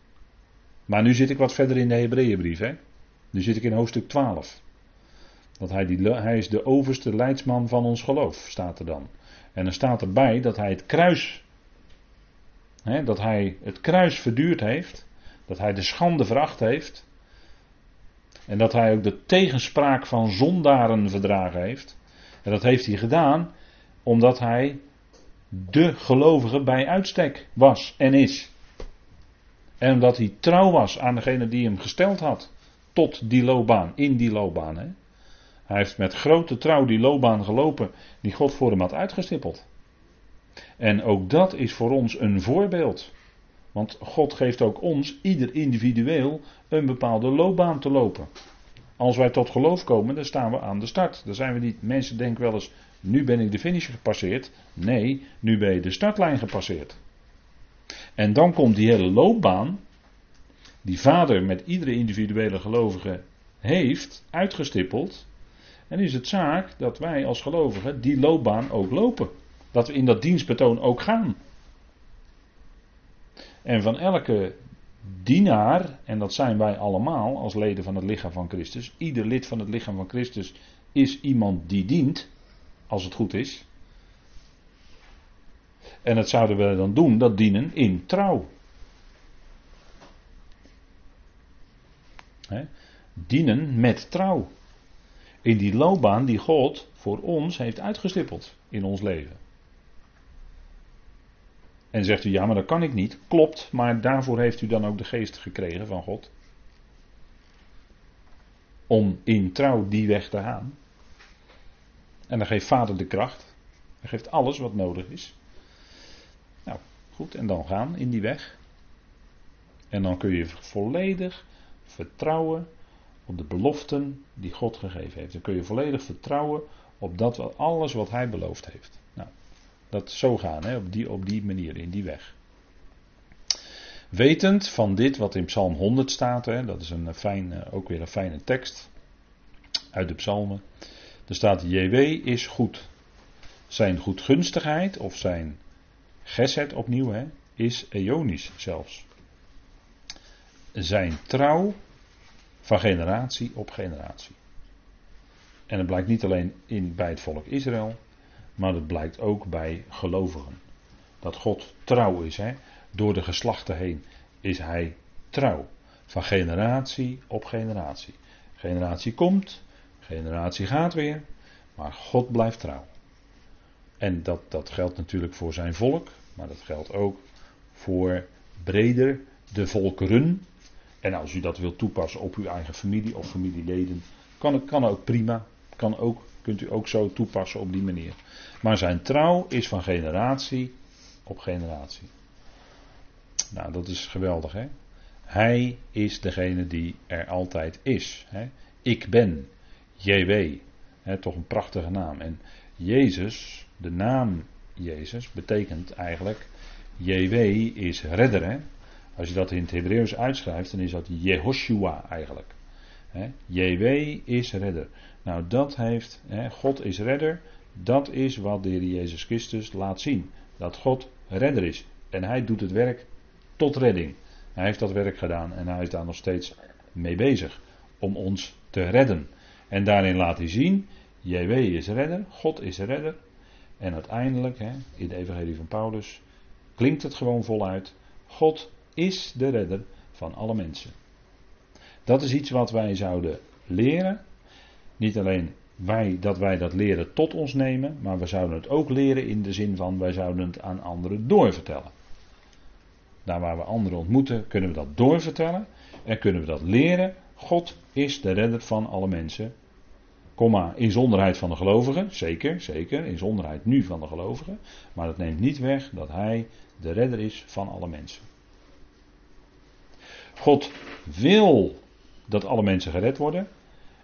Maar nu zit ik wat verder in de Hebreeënbrief. Nu zit ik in hoofdstuk 12. Dat hij, die, hij is de overste leidsman van ons geloof, staat er dan. En er staat erbij dat hij het kruis, hè, dat hij het kruis verduurd heeft, dat hij de schande veracht heeft, en dat hij ook de tegenspraak van zondaren verdragen heeft. En dat heeft hij gedaan omdat hij de gelovige bij uitstek was en is. En omdat hij trouw was aan degene die hem gesteld had. Tot die loopbaan, in die loopbaan. Hè. Hij heeft met grote trouw die loopbaan gelopen die God voor hem had uitgestippeld. En ook dat is voor ons een voorbeeld. Want God geeft ook ons, ieder individueel, een bepaalde loopbaan te lopen. Als wij tot geloof komen, dan staan we aan de start. Dan zijn we niet, mensen denken wel eens, nu ben ik de finish gepasseerd. Nee, nu ben je de startlijn gepasseerd. En dan komt die hele loopbaan, die vader met iedere individuele gelovige heeft uitgestippeld. En is het zaak dat wij als gelovigen die loopbaan ook lopen. Dat we in dat dienstbetoon ook gaan. En van elke dienaar, en dat zijn wij allemaal als leden van het lichaam van Christus. Ieder lid van het lichaam van Christus is iemand die dient, als het goed is. En dat zouden we dan doen, dat dienen in trouw. Dienen met trouw. In die loopbaan die God voor ons heeft uitgestippeld in ons leven. En zegt u, ja, maar dat kan ik niet. Klopt, maar daarvoor heeft u dan ook de geest gekregen van God. Om in trouw die weg te gaan. En dan geeft vader de kracht. Hij geeft alles wat nodig is. Nou, goed, en dan gaan in die weg. En dan kun je volledig vertrouwen op de beloften die God gegeven heeft. Dan kun je volledig vertrouwen op dat alles wat hij beloofd heeft. Nou, dat zo gaan, hè, op, die, op die manier, in die weg. Wetend van dit wat in Psalm 100 staat, hè, dat is een fijn, eh, ook weer een fijne tekst uit de psalmen. Er staat, JW is goed. Zijn goedgunstigheid of zijn geset opnieuw hè, is eonisch zelfs. Zijn trouw van generatie op generatie. En het blijkt niet alleen in, bij het volk Israël, maar het blijkt ook bij gelovigen. Dat God trouw is. Hè? Door de geslachten heen is hij trouw. Van generatie op generatie. Generatie komt, generatie gaat weer, maar God blijft trouw. En dat, dat geldt natuurlijk voor zijn volk, maar dat geldt ook voor breder de volkeren. En als u dat wilt toepassen op uw eigen familie of familieleden, kan kan ook prima. Kan ook, kunt u ook zo toepassen op die manier. Maar zijn trouw is van generatie op generatie. Nou, dat is geweldig, hè? Hij is degene die er altijd is. Hè? Ik ben, JW. Hè, toch een prachtige naam. En Jezus, de naam Jezus, betekent eigenlijk, JW is redder. Hè? Als je dat in het Hebreeuws uitschrijft, dan is dat Jehoshua eigenlijk. Hè? JW is redder. Nou, dat heeft, God is redder. Dat is wat de Heer Jezus Christus laat zien. Dat God redder is. En hij doet het werk tot redding. Hij heeft dat werk gedaan en hij is daar nog steeds mee bezig. Om ons te redden. En daarin laat hij zien, JW is redder, God is redder. En uiteindelijk, in de Evangelie van Paulus, klinkt het gewoon voluit. God is de redder van alle mensen. Dat is iets wat wij zouden leren. Niet alleen wij, dat wij dat leren tot ons nemen, maar we zouden het ook leren in de zin van wij zouden het aan anderen doorvertellen. Daar waar we anderen ontmoeten, kunnen we dat doorvertellen en kunnen we dat leren. God is de redder van alle mensen. Komma, inzonderheid van de gelovigen, zeker, zeker, inzonderheid nu van de gelovigen. Maar dat neemt niet weg dat Hij de redder is van alle mensen. God wil dat alle mensen gered worden.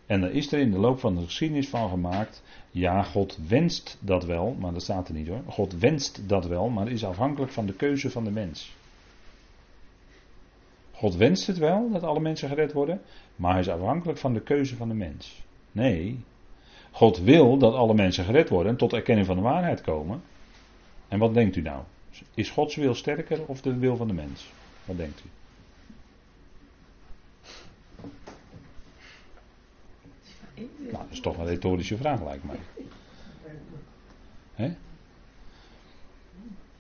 En er is er in de loop van de geschiedenis van gemaakt. Ja, God wenst dat wel, maar dat staat er niet hoor. God wenst dat wel, maar is afhankelijk van de keuze van de mens. God wenst het wel dat alle mensen gered worden, maar is afhankelijk van de keuze van de mens. Nee, God wil dat alle mensen gered worden en tot erkenning van de waarheid komen. En wat denkt u nou? Is Gods wil sterker of de wil van de mens? Wat denkt u? Nou, dat is toch een retorische vraag, lijkt mij. He?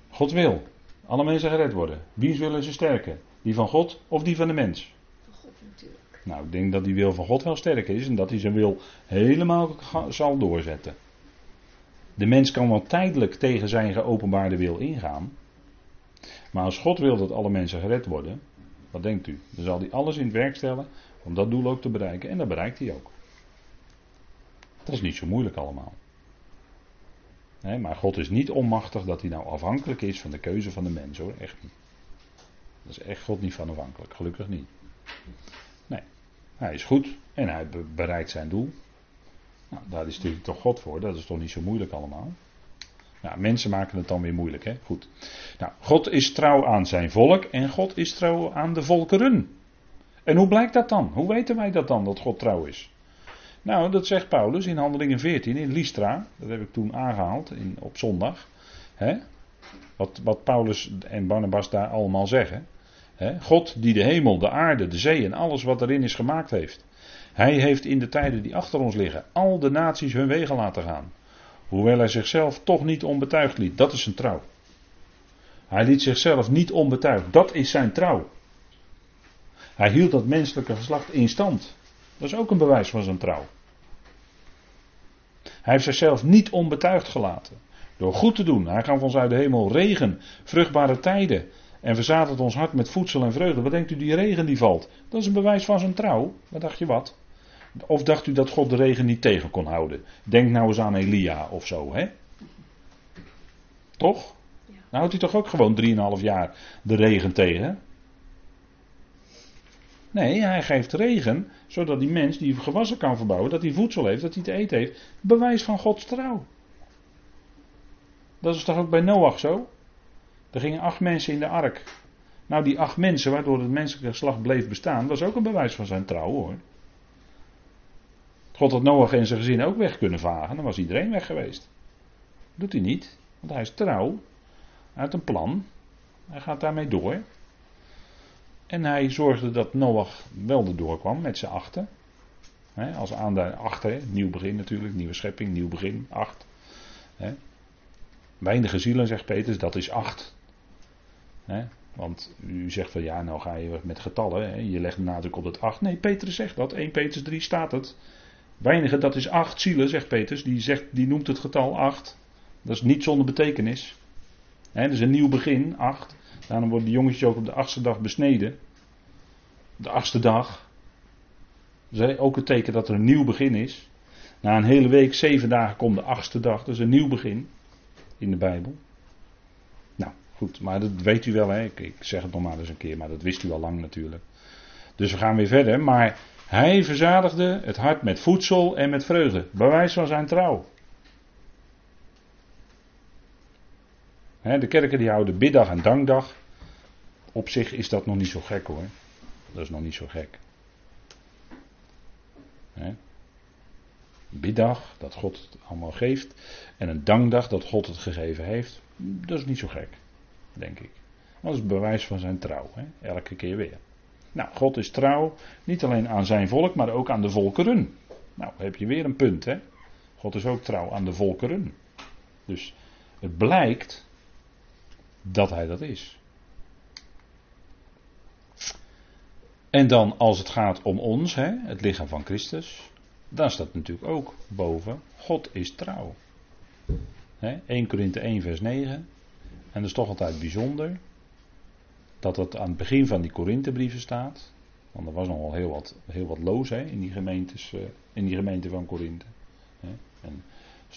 God wil. Alle mensen gered worden. Wie zullen ze sterker? Die van God of die van de mens? Van God natuurlijk. Nou, ik denk dat die wil van God wel sterk is en dat hij zijn wil helemaal zal doorzetten. De mens kan wel tijdelijk tegen zijn geopenbaarde wil ingaan. Maar als God wil dat alle mensen gered worden, wat denkt u? Dan zal hij alles in het werk stellen om dat doel ook te bereiken. En dat bereikt hij ook. Dat is niet zo moeilijk allemaal. Nee, maar God is niet onmachtig dat hij nou afhankelijk is van de keuze van de mens hoor, echt niet. Dat is echt God niet van afhankelijk, gelukkig niet. Nee, hij is goed en hij bereikt zijn doel. Nou, daar is natuurlijk toch God voor, dat is toch niet zo moeilijk allemaal. Nou, mensen maken het dan weer moeilijk, hè? Goed. Nou, God is trouw aan zijn volk en God is trouw aan de volkeren. En hoe blijkt dat dan? Hoe weten wij dat dan, dat God trouw is? Nou, dat zegt Paulus in Handelingen 14 in Lystra. Dat heb ik toen aangehaald in, op zondag. Hè? Wat, wat Paulus en Barnabas daar allemaal zeggen. Hè? God die de hemel, de aarde, de zee en alles wat erin is gemaakt heeft. Hij heeft in de tijden die achter ons liggen al de naties hun wegen laten gaan. Hoewel hij zichzelf toch niet onbetuigd liet. Dat is zijn trouw. Hij liet zichzelf niet onbetuigd. Dat is zijn trouw. Hij hield dat menselijke geslacht in stand. Dat is ook een bewijs van zijn trouw. Hij heeft zichzelf niet onbetuigd gelaten. Door goed te doen. Hij gaf ons uit de hemel regen, vruchtbare tijden. En verzadelt ons hart met voedsel en vreugde. Wat denkt u, die regen die valt? Dat is een bewijs van zijn trouw. Wat dacht je wat? Of dacht u dat God de regen niet tegen kon houden? Denk nou eens aan Elia of zo, hè? Toch? Nou houdt hij toch ook gewoon 3,5 jaar de regen tegen? Nee, hij geeft regen, zodat die mens die gewassen kan verbouwen, dat hij voedsel heeft, dat hij te eten heeft. Bewijs van Gods trouw. Dat is toch ook bij Noach zo? Er gingen acht mensen in de ark. Nou, die acht mensen, waardoor het menselijke geslacht bleef bestaan, was ook een bewijs van zijn trouw hoor. God had Noach en zijn gezin ook weg kunnen vagen, dan was iedereen weg geweest. doet hij niet, want hij is trouw. Had een plan. Hij gaat daarmee door. En hij zorgde dat Noach wel erdoor kwam met zijn achten. Als aanduiding, acht, nieuw begin natuurlijk, nieuwe schepping, nieuw begin, acht. Weinige zielen, zegt Petrus, dat is acht. want u zegt van ja, nou ga je met getallen, je legt de nadruk op het acht. Nee, Petrus zegt dat, 1 Petrus 3 staat het. Weinige, dat is acht zielen, zegt Petrus, die, zegt, die noemt het getal acht. Dat is niet zonder betekenis. He, dat is een nieuw begin, acht. Daarom worden de jongetjes ook op de achtste dag besneden. De achtste dag. Is ook het teken dat er een nieuw begin is. Na een hele week, zeven dagen, komt de achtste dag. Is een nieuw begin in de Bijbel. Nou, goed, maar dat weet u wel, hè? Ik, ik zeg het nog maar eens een keer, maar dat wist u al lang natuurlijk. Dus we gaan weer verder. Maar hij verzadigde het hart met voedsel en met vreugde. Bewijs van zijn trouw. de kerken die houden biddag en dankdag. Op zich is dat nog niet zo gek hoor. Dat is nog niet zo gek. He. Biddag, dat God het allemaal geeft. En een dankdag, dat God het gegeven heeft. Dat is niet zo gek, denk ik. Dat is bewijs van zijn trouw, elke keer weer. Nou, God is trouw, niet alleen aan zijn volk, maar ook aan de volkeren. Nou, heb je weer een punt, hè? God is ook trouw aan de volkeren. Dus het blijkt dat hij dat is. En dan als het gaat om ons, hè, het lichaam van Christus, dan staat natuurlijk ook boven, God is trouw. Hè, 1 Korinthe 1 vers 9. En dat is toch altijd bijzonder dat het aan het begin van die Korinthebrieven staat. Want er was nogal heel wat, heel wat loos hè, in, die gemeentes, uh, in die gemeente van Korinthe. En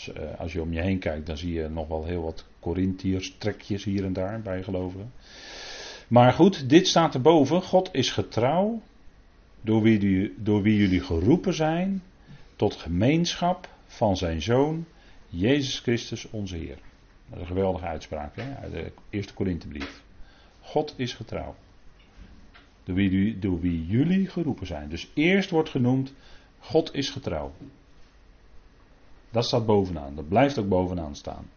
uh, als je om je heen kijkt, dan zie je nog wel heel wat Corinthiërs trekjes hier en daar bij gelovigen. Maar goed, dit staat erboven. God is getrouw door wie, door wie jullie geroepen zijn tot gemeenschap van zijn Zoon, Jezus Christus onze Heer. Dat is een geweldige uitspraak hè, uit de eerste Korinthebrief. God is getrouw. Door wie, door wie jullie geroepen zijn. Dus eerst wordt genoemd, God is getrouw. Dat staat bovenaan, dat blijft ook bovenaan staan.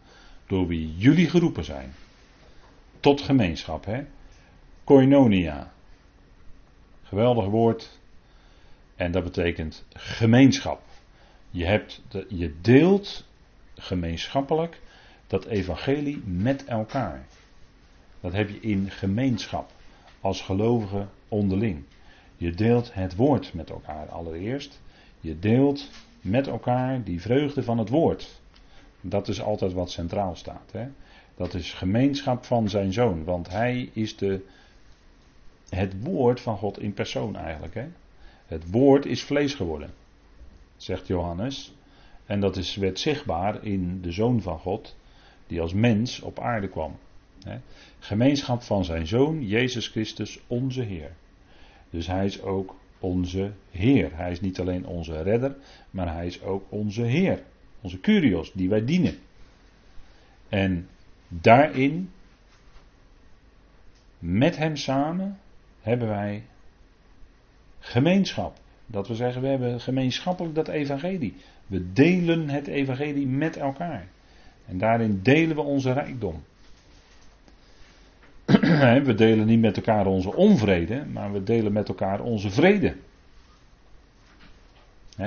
Door wie jullie geroepen zijn. Tot gemeenschap, hè. Koinonia. Geweldig woord. En dat betekent gemeenschap. Je, hebt je deelt gemeenschappelijk dat evangelie met elkaar. Dat heb je in gemeenschap als gelovigen onderling. Je deelt het woord met elkaar allereerst. Je deelt met elkaar die vreugde van het woord. Dat is altijd wat centraal staat. Hè? Dat is gemeenschap van zijn zoon. Want hij is de, het woord van God in persoon eigenlijk. Hè? Het woord is vlees geworden, zegt Johannes. En dat is, werd zichtbaar in de zoon van God, die als mens op aarde kwam. Gemeenschap van zijn zoon, Jezus Christus, onze Heer. Dus hij is ook onze Heer. Hij is niet alleen onze redder, maar hij is ook onze Heer. Onze Curios, die wij dienen. En daarin, met hem samen, hebben wij gemeenschap. Dat we zeggen, we hebben gemeenschappelijk dat evangelie. We delen het evangelie met elkaar. En daarin delen we onze rijkdom. we delen niet met elkaar onze onvrede, maar we delen met elkaar onze vrede.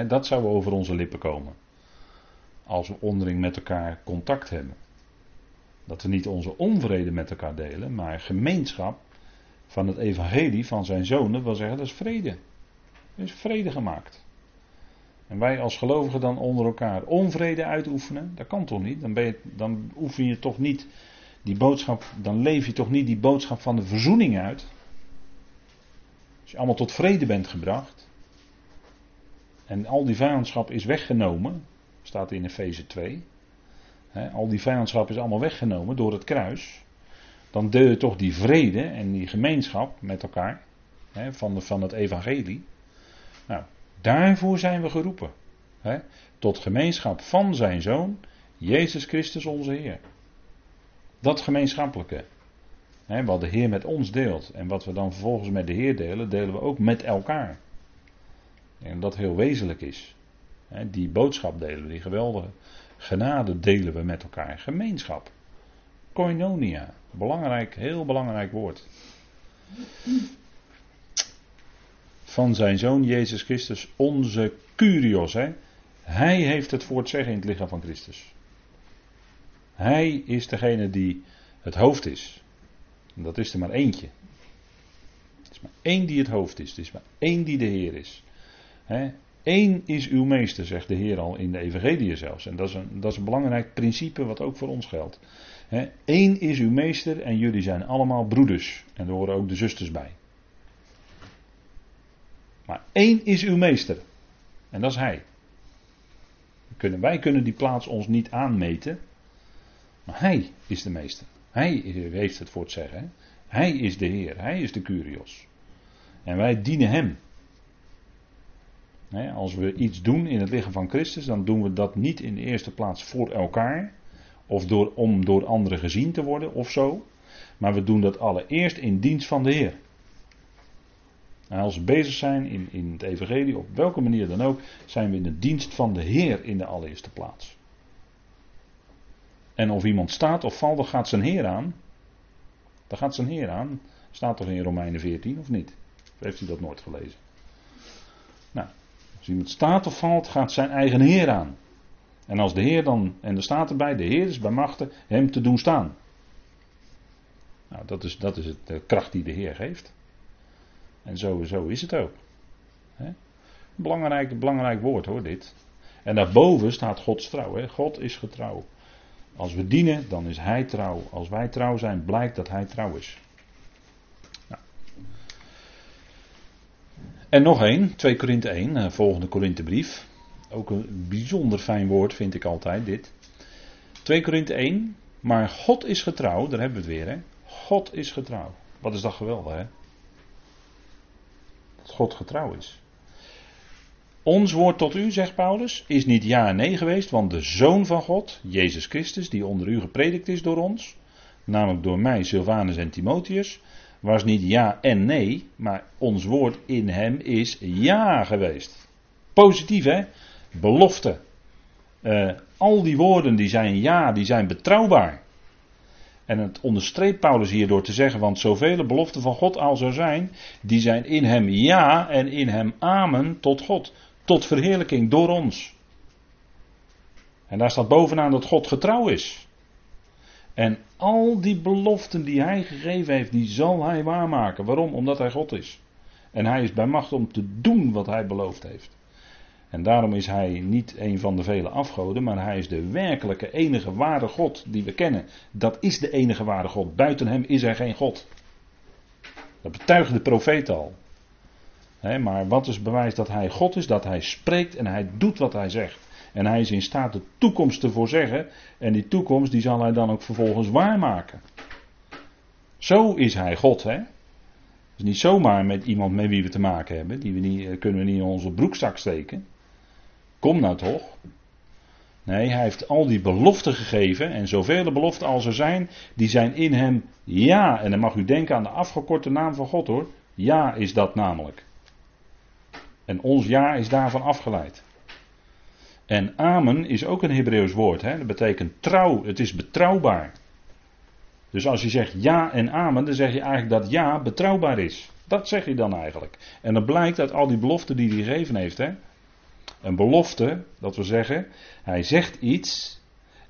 dat zou over onze lippen komen. Als we onderling met elkaar contact hebben. Dat we niet onze onvrede met elkaar delen, maar gemeenschap van het evangelie van zijn zonen wil zeggen dat is vrede. Er is vrede gemaakt. En wij als gelovigen dan onder elkaar onvrede uitoefenen, dat kan toch niet? Dan, ben je, dan oefen je toch niet die boodschap, dan leef je toch niet die boodschap van de verzoening uit. Als je allemaal tot vrede bent gebracht. En al die vijandschap is weggenomen, staat in Efeze 2. al die vijandschap is allemaal weggenomen door het kruis. Dan je toch die vrede en die gemeenschap met elkaar van, de, van het evangelie. Nou, daarvoor zijn we geroepen. tot gemeenschap van zijn zoon, Jezus Christus onze Heer. Dat gemeenschappelijke. Hè, wat de Heer met ons deelt en wat we dan vervolgens met de Heer delen, delen we ook met elkaar. En dat heel wezenlijk is. Hè, die boodschap delen we, die geweldige genade delen we met elkaar. Gemeenschap. Koinonia. Belangrijk, heel belangrijk woord. Van zijn zoon Jezus Christus, onze Curios. Hè. Hij heeft het voor het zeggen in het lichaam van Christus. Hij is degene die het hoofd is. En dat is er maar eentje. Het is maar één die het hoofd is. Het is maar één die de Heer is. Eén is uw meester, zegt de Heer al in de Evangelie zelfs. En dat is, een, dat is een belangrijk principe wat ook voor ons geldt. Eén is uw meester en jullie zijn allemaal broeders. En er horen ook de zusters bij. Maar één is uw meester. En dat is Hij. Wij kunnen die plaats ons niet aanmeten. Maar hij is de meester. Hij heeft het voor het zeggen. Hij is de Heer. Hij is de Curios. En wij dienen Hem. als we iets doen in het lichaam van Christus, dan doen we dat niet in de eerste plaats voor elkaar. Of door, om door anderen gezien te worden of zo. Maar we doen dat allereerst in dienst van de Heer. En als we bezig zijn in, in het Evangelie, op welke manier dan ook, zijn we in de dienst van de Heer in de allereerste plaats. En of iemand staat of valt, dan gaat zijn Heer aan. Dan gaat zijn Heer aan. Staat toch in Romeinen 14 of niet? Of heeft u dat nooit gelezen? Nou, als iemand staat of valt, gaat zijn eigen Heer aan. En als de Heer dan, en er staat erbij, de Heer is bij machten hem te doen staan. Nou, dat is, dat is het, de kracht die de Heer geeft. En zo, zo is het ook. Belangrijk, belangrijk woord hoor, dit. En daarboven staat Gods trouw. God is getrouw. Als we dienen, dan is Hij trouw. Als wij trouw zijn, blijkt dat Hij trouw is. Nou. En nog één, 2 Korinthe 1, eh, volgende Korinthebrief. Ook een bijzonder fijn woord vind ik altijd dit. 2 Korinthe 1, maar God is getrouw, daar hebben we het weer hè. God is getrouw. Wat is dat geweldig hè. Dat God getrouw is. Ons woord tot u, zegt Paulus, is niet ja en nee geweest, want de Zoon van God, Jezus Christus, die onder u gepredikt is door ons, namelijk door mij, Silvanus en Timotheus, was niet ja en nee, maar ons woord in hem is ja geweest. Positief hè? Belofte. Uh, al die woorden die zijn ja, die zijn betrouwbaar. En het onderstreept Paulus hier door te zeggen, want zoveel beloften van God al zo zijn, die zijn in hem ja en in hem amen tot God. Tot verheerlijking door ons. En daar staat bovenaan dat God getrouw is. En al die beloften die hij gegeven heeft, die zal hij waarmaken. Waarom? Omdat hij God is. En hij is bij macht om te doen wat hij beloofd heeft. En daarom is hij niet een van de vele afgoden, maar hij is de werkelijke enige ware God die we kennen. Dat is de enige ware God. Buiten hem is er geen God. Dat betuigen de profeet al. maar wat is bewijs dat hij God is? Dat hij spreekt en hij doet wat hij zegt. En hij is in staat de toekomst te voorzeggen. En die toekomst die zal hij dan ook vervolgens waarmaken. Zo is hij God. Hè? is niet zomaar met iemand met wie we te maken hebben. Die we niet, eh, kunnen we niet in onze broekzak steken. Kom nou toch. Nee, hij heeft al die beloften gegeven. En zoveel beloften als er zijn, die zijn in hem ja. En dan mag u denken aan de afgekorte naam van God hoor. Ja is dat namelijk. En ons ja is daarvan afgeleid. En amen is ook een Hebreeuws woord. Hè? Dat betekent trouw. Het is betrouwbaar. Dus als je zegt ja en amen, dan zeg je eigenlijk dat ja betrouwbaar is. Dat zeg je dan eigenlijk. En dan blijkt uit al die beloften die hij gegeven heeft. Hè? Een belofte, dat we zeggen, hij zegt iets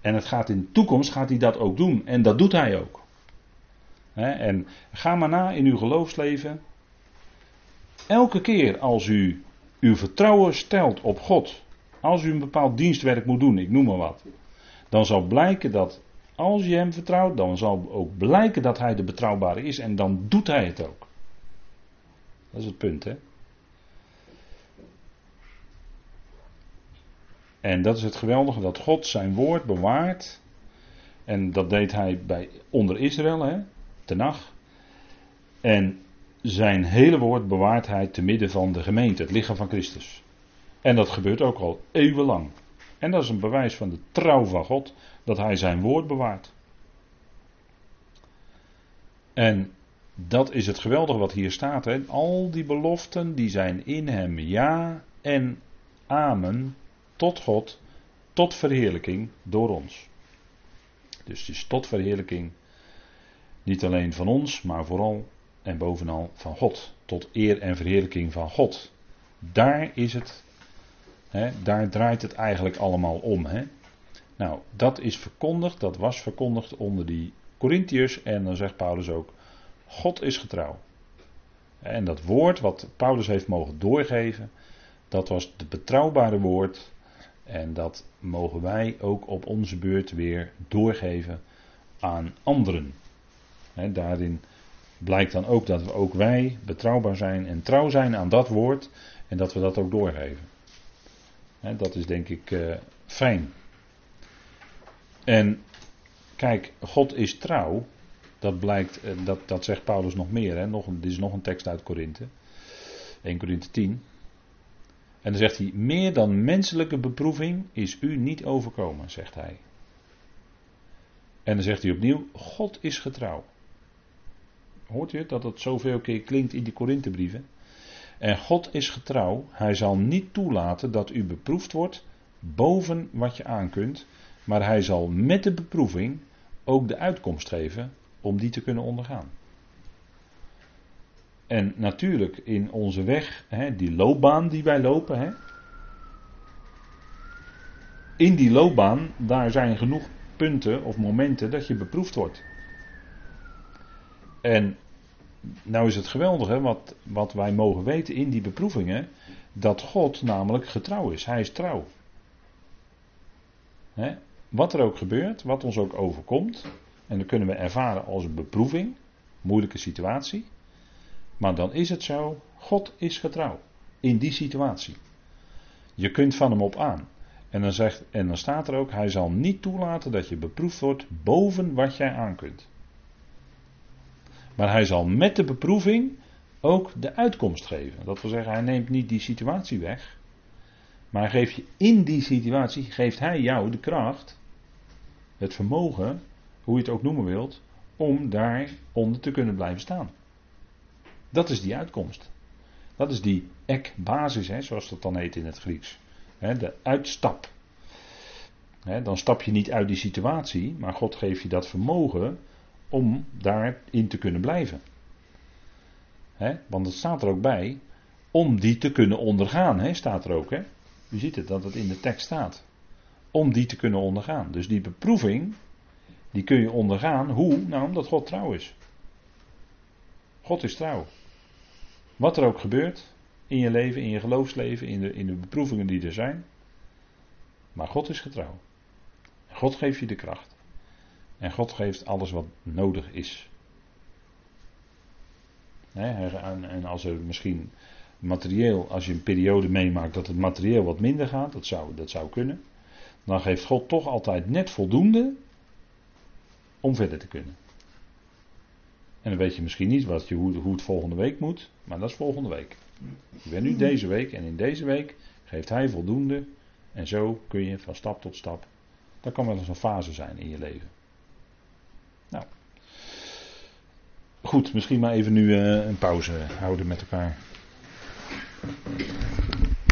en het gaat in de toekomst gaat hij dat ook doen. En dat doet hij ook. En ga maar na in uw geloofsleven. Elke keer als u uw vertrouwen stelt op God, als u een bepaald dienstwerk moet doen, ik noem maar wat, dan zal blijken dat als je hem vertrouwt, dan zal ook blijken dat hij de betrouwbare is en dan doet hij het ook. Dat is het punt, hè? En dat is het geweldige dat God zijn woord bewaart. En dat deed hij bij, onder Israël, hè, Tenach. En zijn hele woord bewaart hij te midden van de gemeente, het lichaam van Christus. En dat gebeurt ook al eeuwenlang. En dat is een bewijs van de trouw van God, dat hij zijn woord bewaart. En dat is het geweldige wat hier staat. Hè. Al die beloften die zijn in hem ja en amen tot God, tot verheerlijking door ons. Dus het is tot verheerlijking niet alleen van ons, maar vooral en bovenal van God. Tot eer en verheerlijking van God. Daar is het, hè, daar draait het eigenlijk allemaal om. Hè. Nou, dat is verkondigd, dat was verkondigd onder die Corinthiërs en dan zegt Paulus ook, God is getrouw. En dat woord wat Paulus heeft mogen doorgeven, dat was het betrouwbare woord en dat mogen wij ook op onze beurt weer doorgeven aan anderen. daarin blijkt dan ook dat we ook wij betrouwbaar zijn en trouw zijn aan dat woord en dat we dat ook doorgeven. dat is denk ik uh, fijn. En kijk, God is trouw. Dat blijkt, eh, dat, dat zegt Paulus nog meer. Hè? Nog, dit is nog een tekst uit Korinthe. 1 Korinthe 10. En dan zegt hij, meer dan menselijke beproeving is u niet overkomen, zegt hij. En dan zegt hij opnieuw, God is getrouw. Hoort u het, dat het zoveel keer klinkt in die Korinthebrieven? En God is getrouw, hij zal niet toelaten dat u beproefd wordt boven wat je aan kunt, maar hij zal met de beproeving ook de uitkomst geven om die te kunnen ondergaan. En natuurlijk in onze weg, hè, die loopbaan die wij lopen, hè, in die loopbaan, daar zijn genoeg punten of momenten dat je beproefd wordt. En nou is het geweldige wat, wat wij mogen weten in die beproevingen, dat God namelijk getrouw is. Hij is trouw. Hè? Wat er ook gebeurt, wat ons ook overkomt, en dat kunnen we ervaren als een beproeving, moeilijke situatie. Maar dan is het zo, God is getrouw in die situatie. Je kunt van hem op aan. En dan, zegt, en dan staat er ook, hij zal niet toelaten dat je beproefd wordt boven wat jij aan kunt. Maar hij zal met de beproeving ook de uitkomst geven. Dat wil zeggen, hij neemt niet die situatie weg. Maar geeft je in die situatie, geeft hij jou de kracht, het vermogen, hoe je het ook noemen wilt, om daaronder te kunnen blijven staan. Dat is die uitkomst. Dat is die ek-basis, hè, zoals dat dan heet in het Grieks. De uitstap. Dan stap je niet uit die situatie, maar God geeft je dat vermogen om daarin te kunnen blijven. Want het staat er ook bij, om die te kunnen ondergaan, staat er ook. Hè. U ziet het, dat het in de tekst staat. Om die te kunnen ondergaan. Dus die beproeving, die kun je ondergaan. Hoe? Nou, omdat God trouw is. God is trouw. Wat er ook gebeurt in je leven, in je geloofsleven, in de, in de beproevingen die er zijn. Maar God is getrouw. God geeft je de kracht. En God geeft alles wat nodig is. en als er misschien materieel, als je een periode meemaakt dat het materieel wat minder gaat, dat zou, dat zou kunnen. Dan geeft God toch altijd net voldoende om verder te kunnen. En dan weet je misschien niet wat je, hoe, hoe het volgende week moet, maar dat is volgende week. Je bent nu deze week en in deze week geeft hij voldoende. En zo kun je van stap tot stap. Dat kan wel eens een fase zijn in je leven. Nou. Goed, misschien maar even nu uh, een pauze houden met elkaar.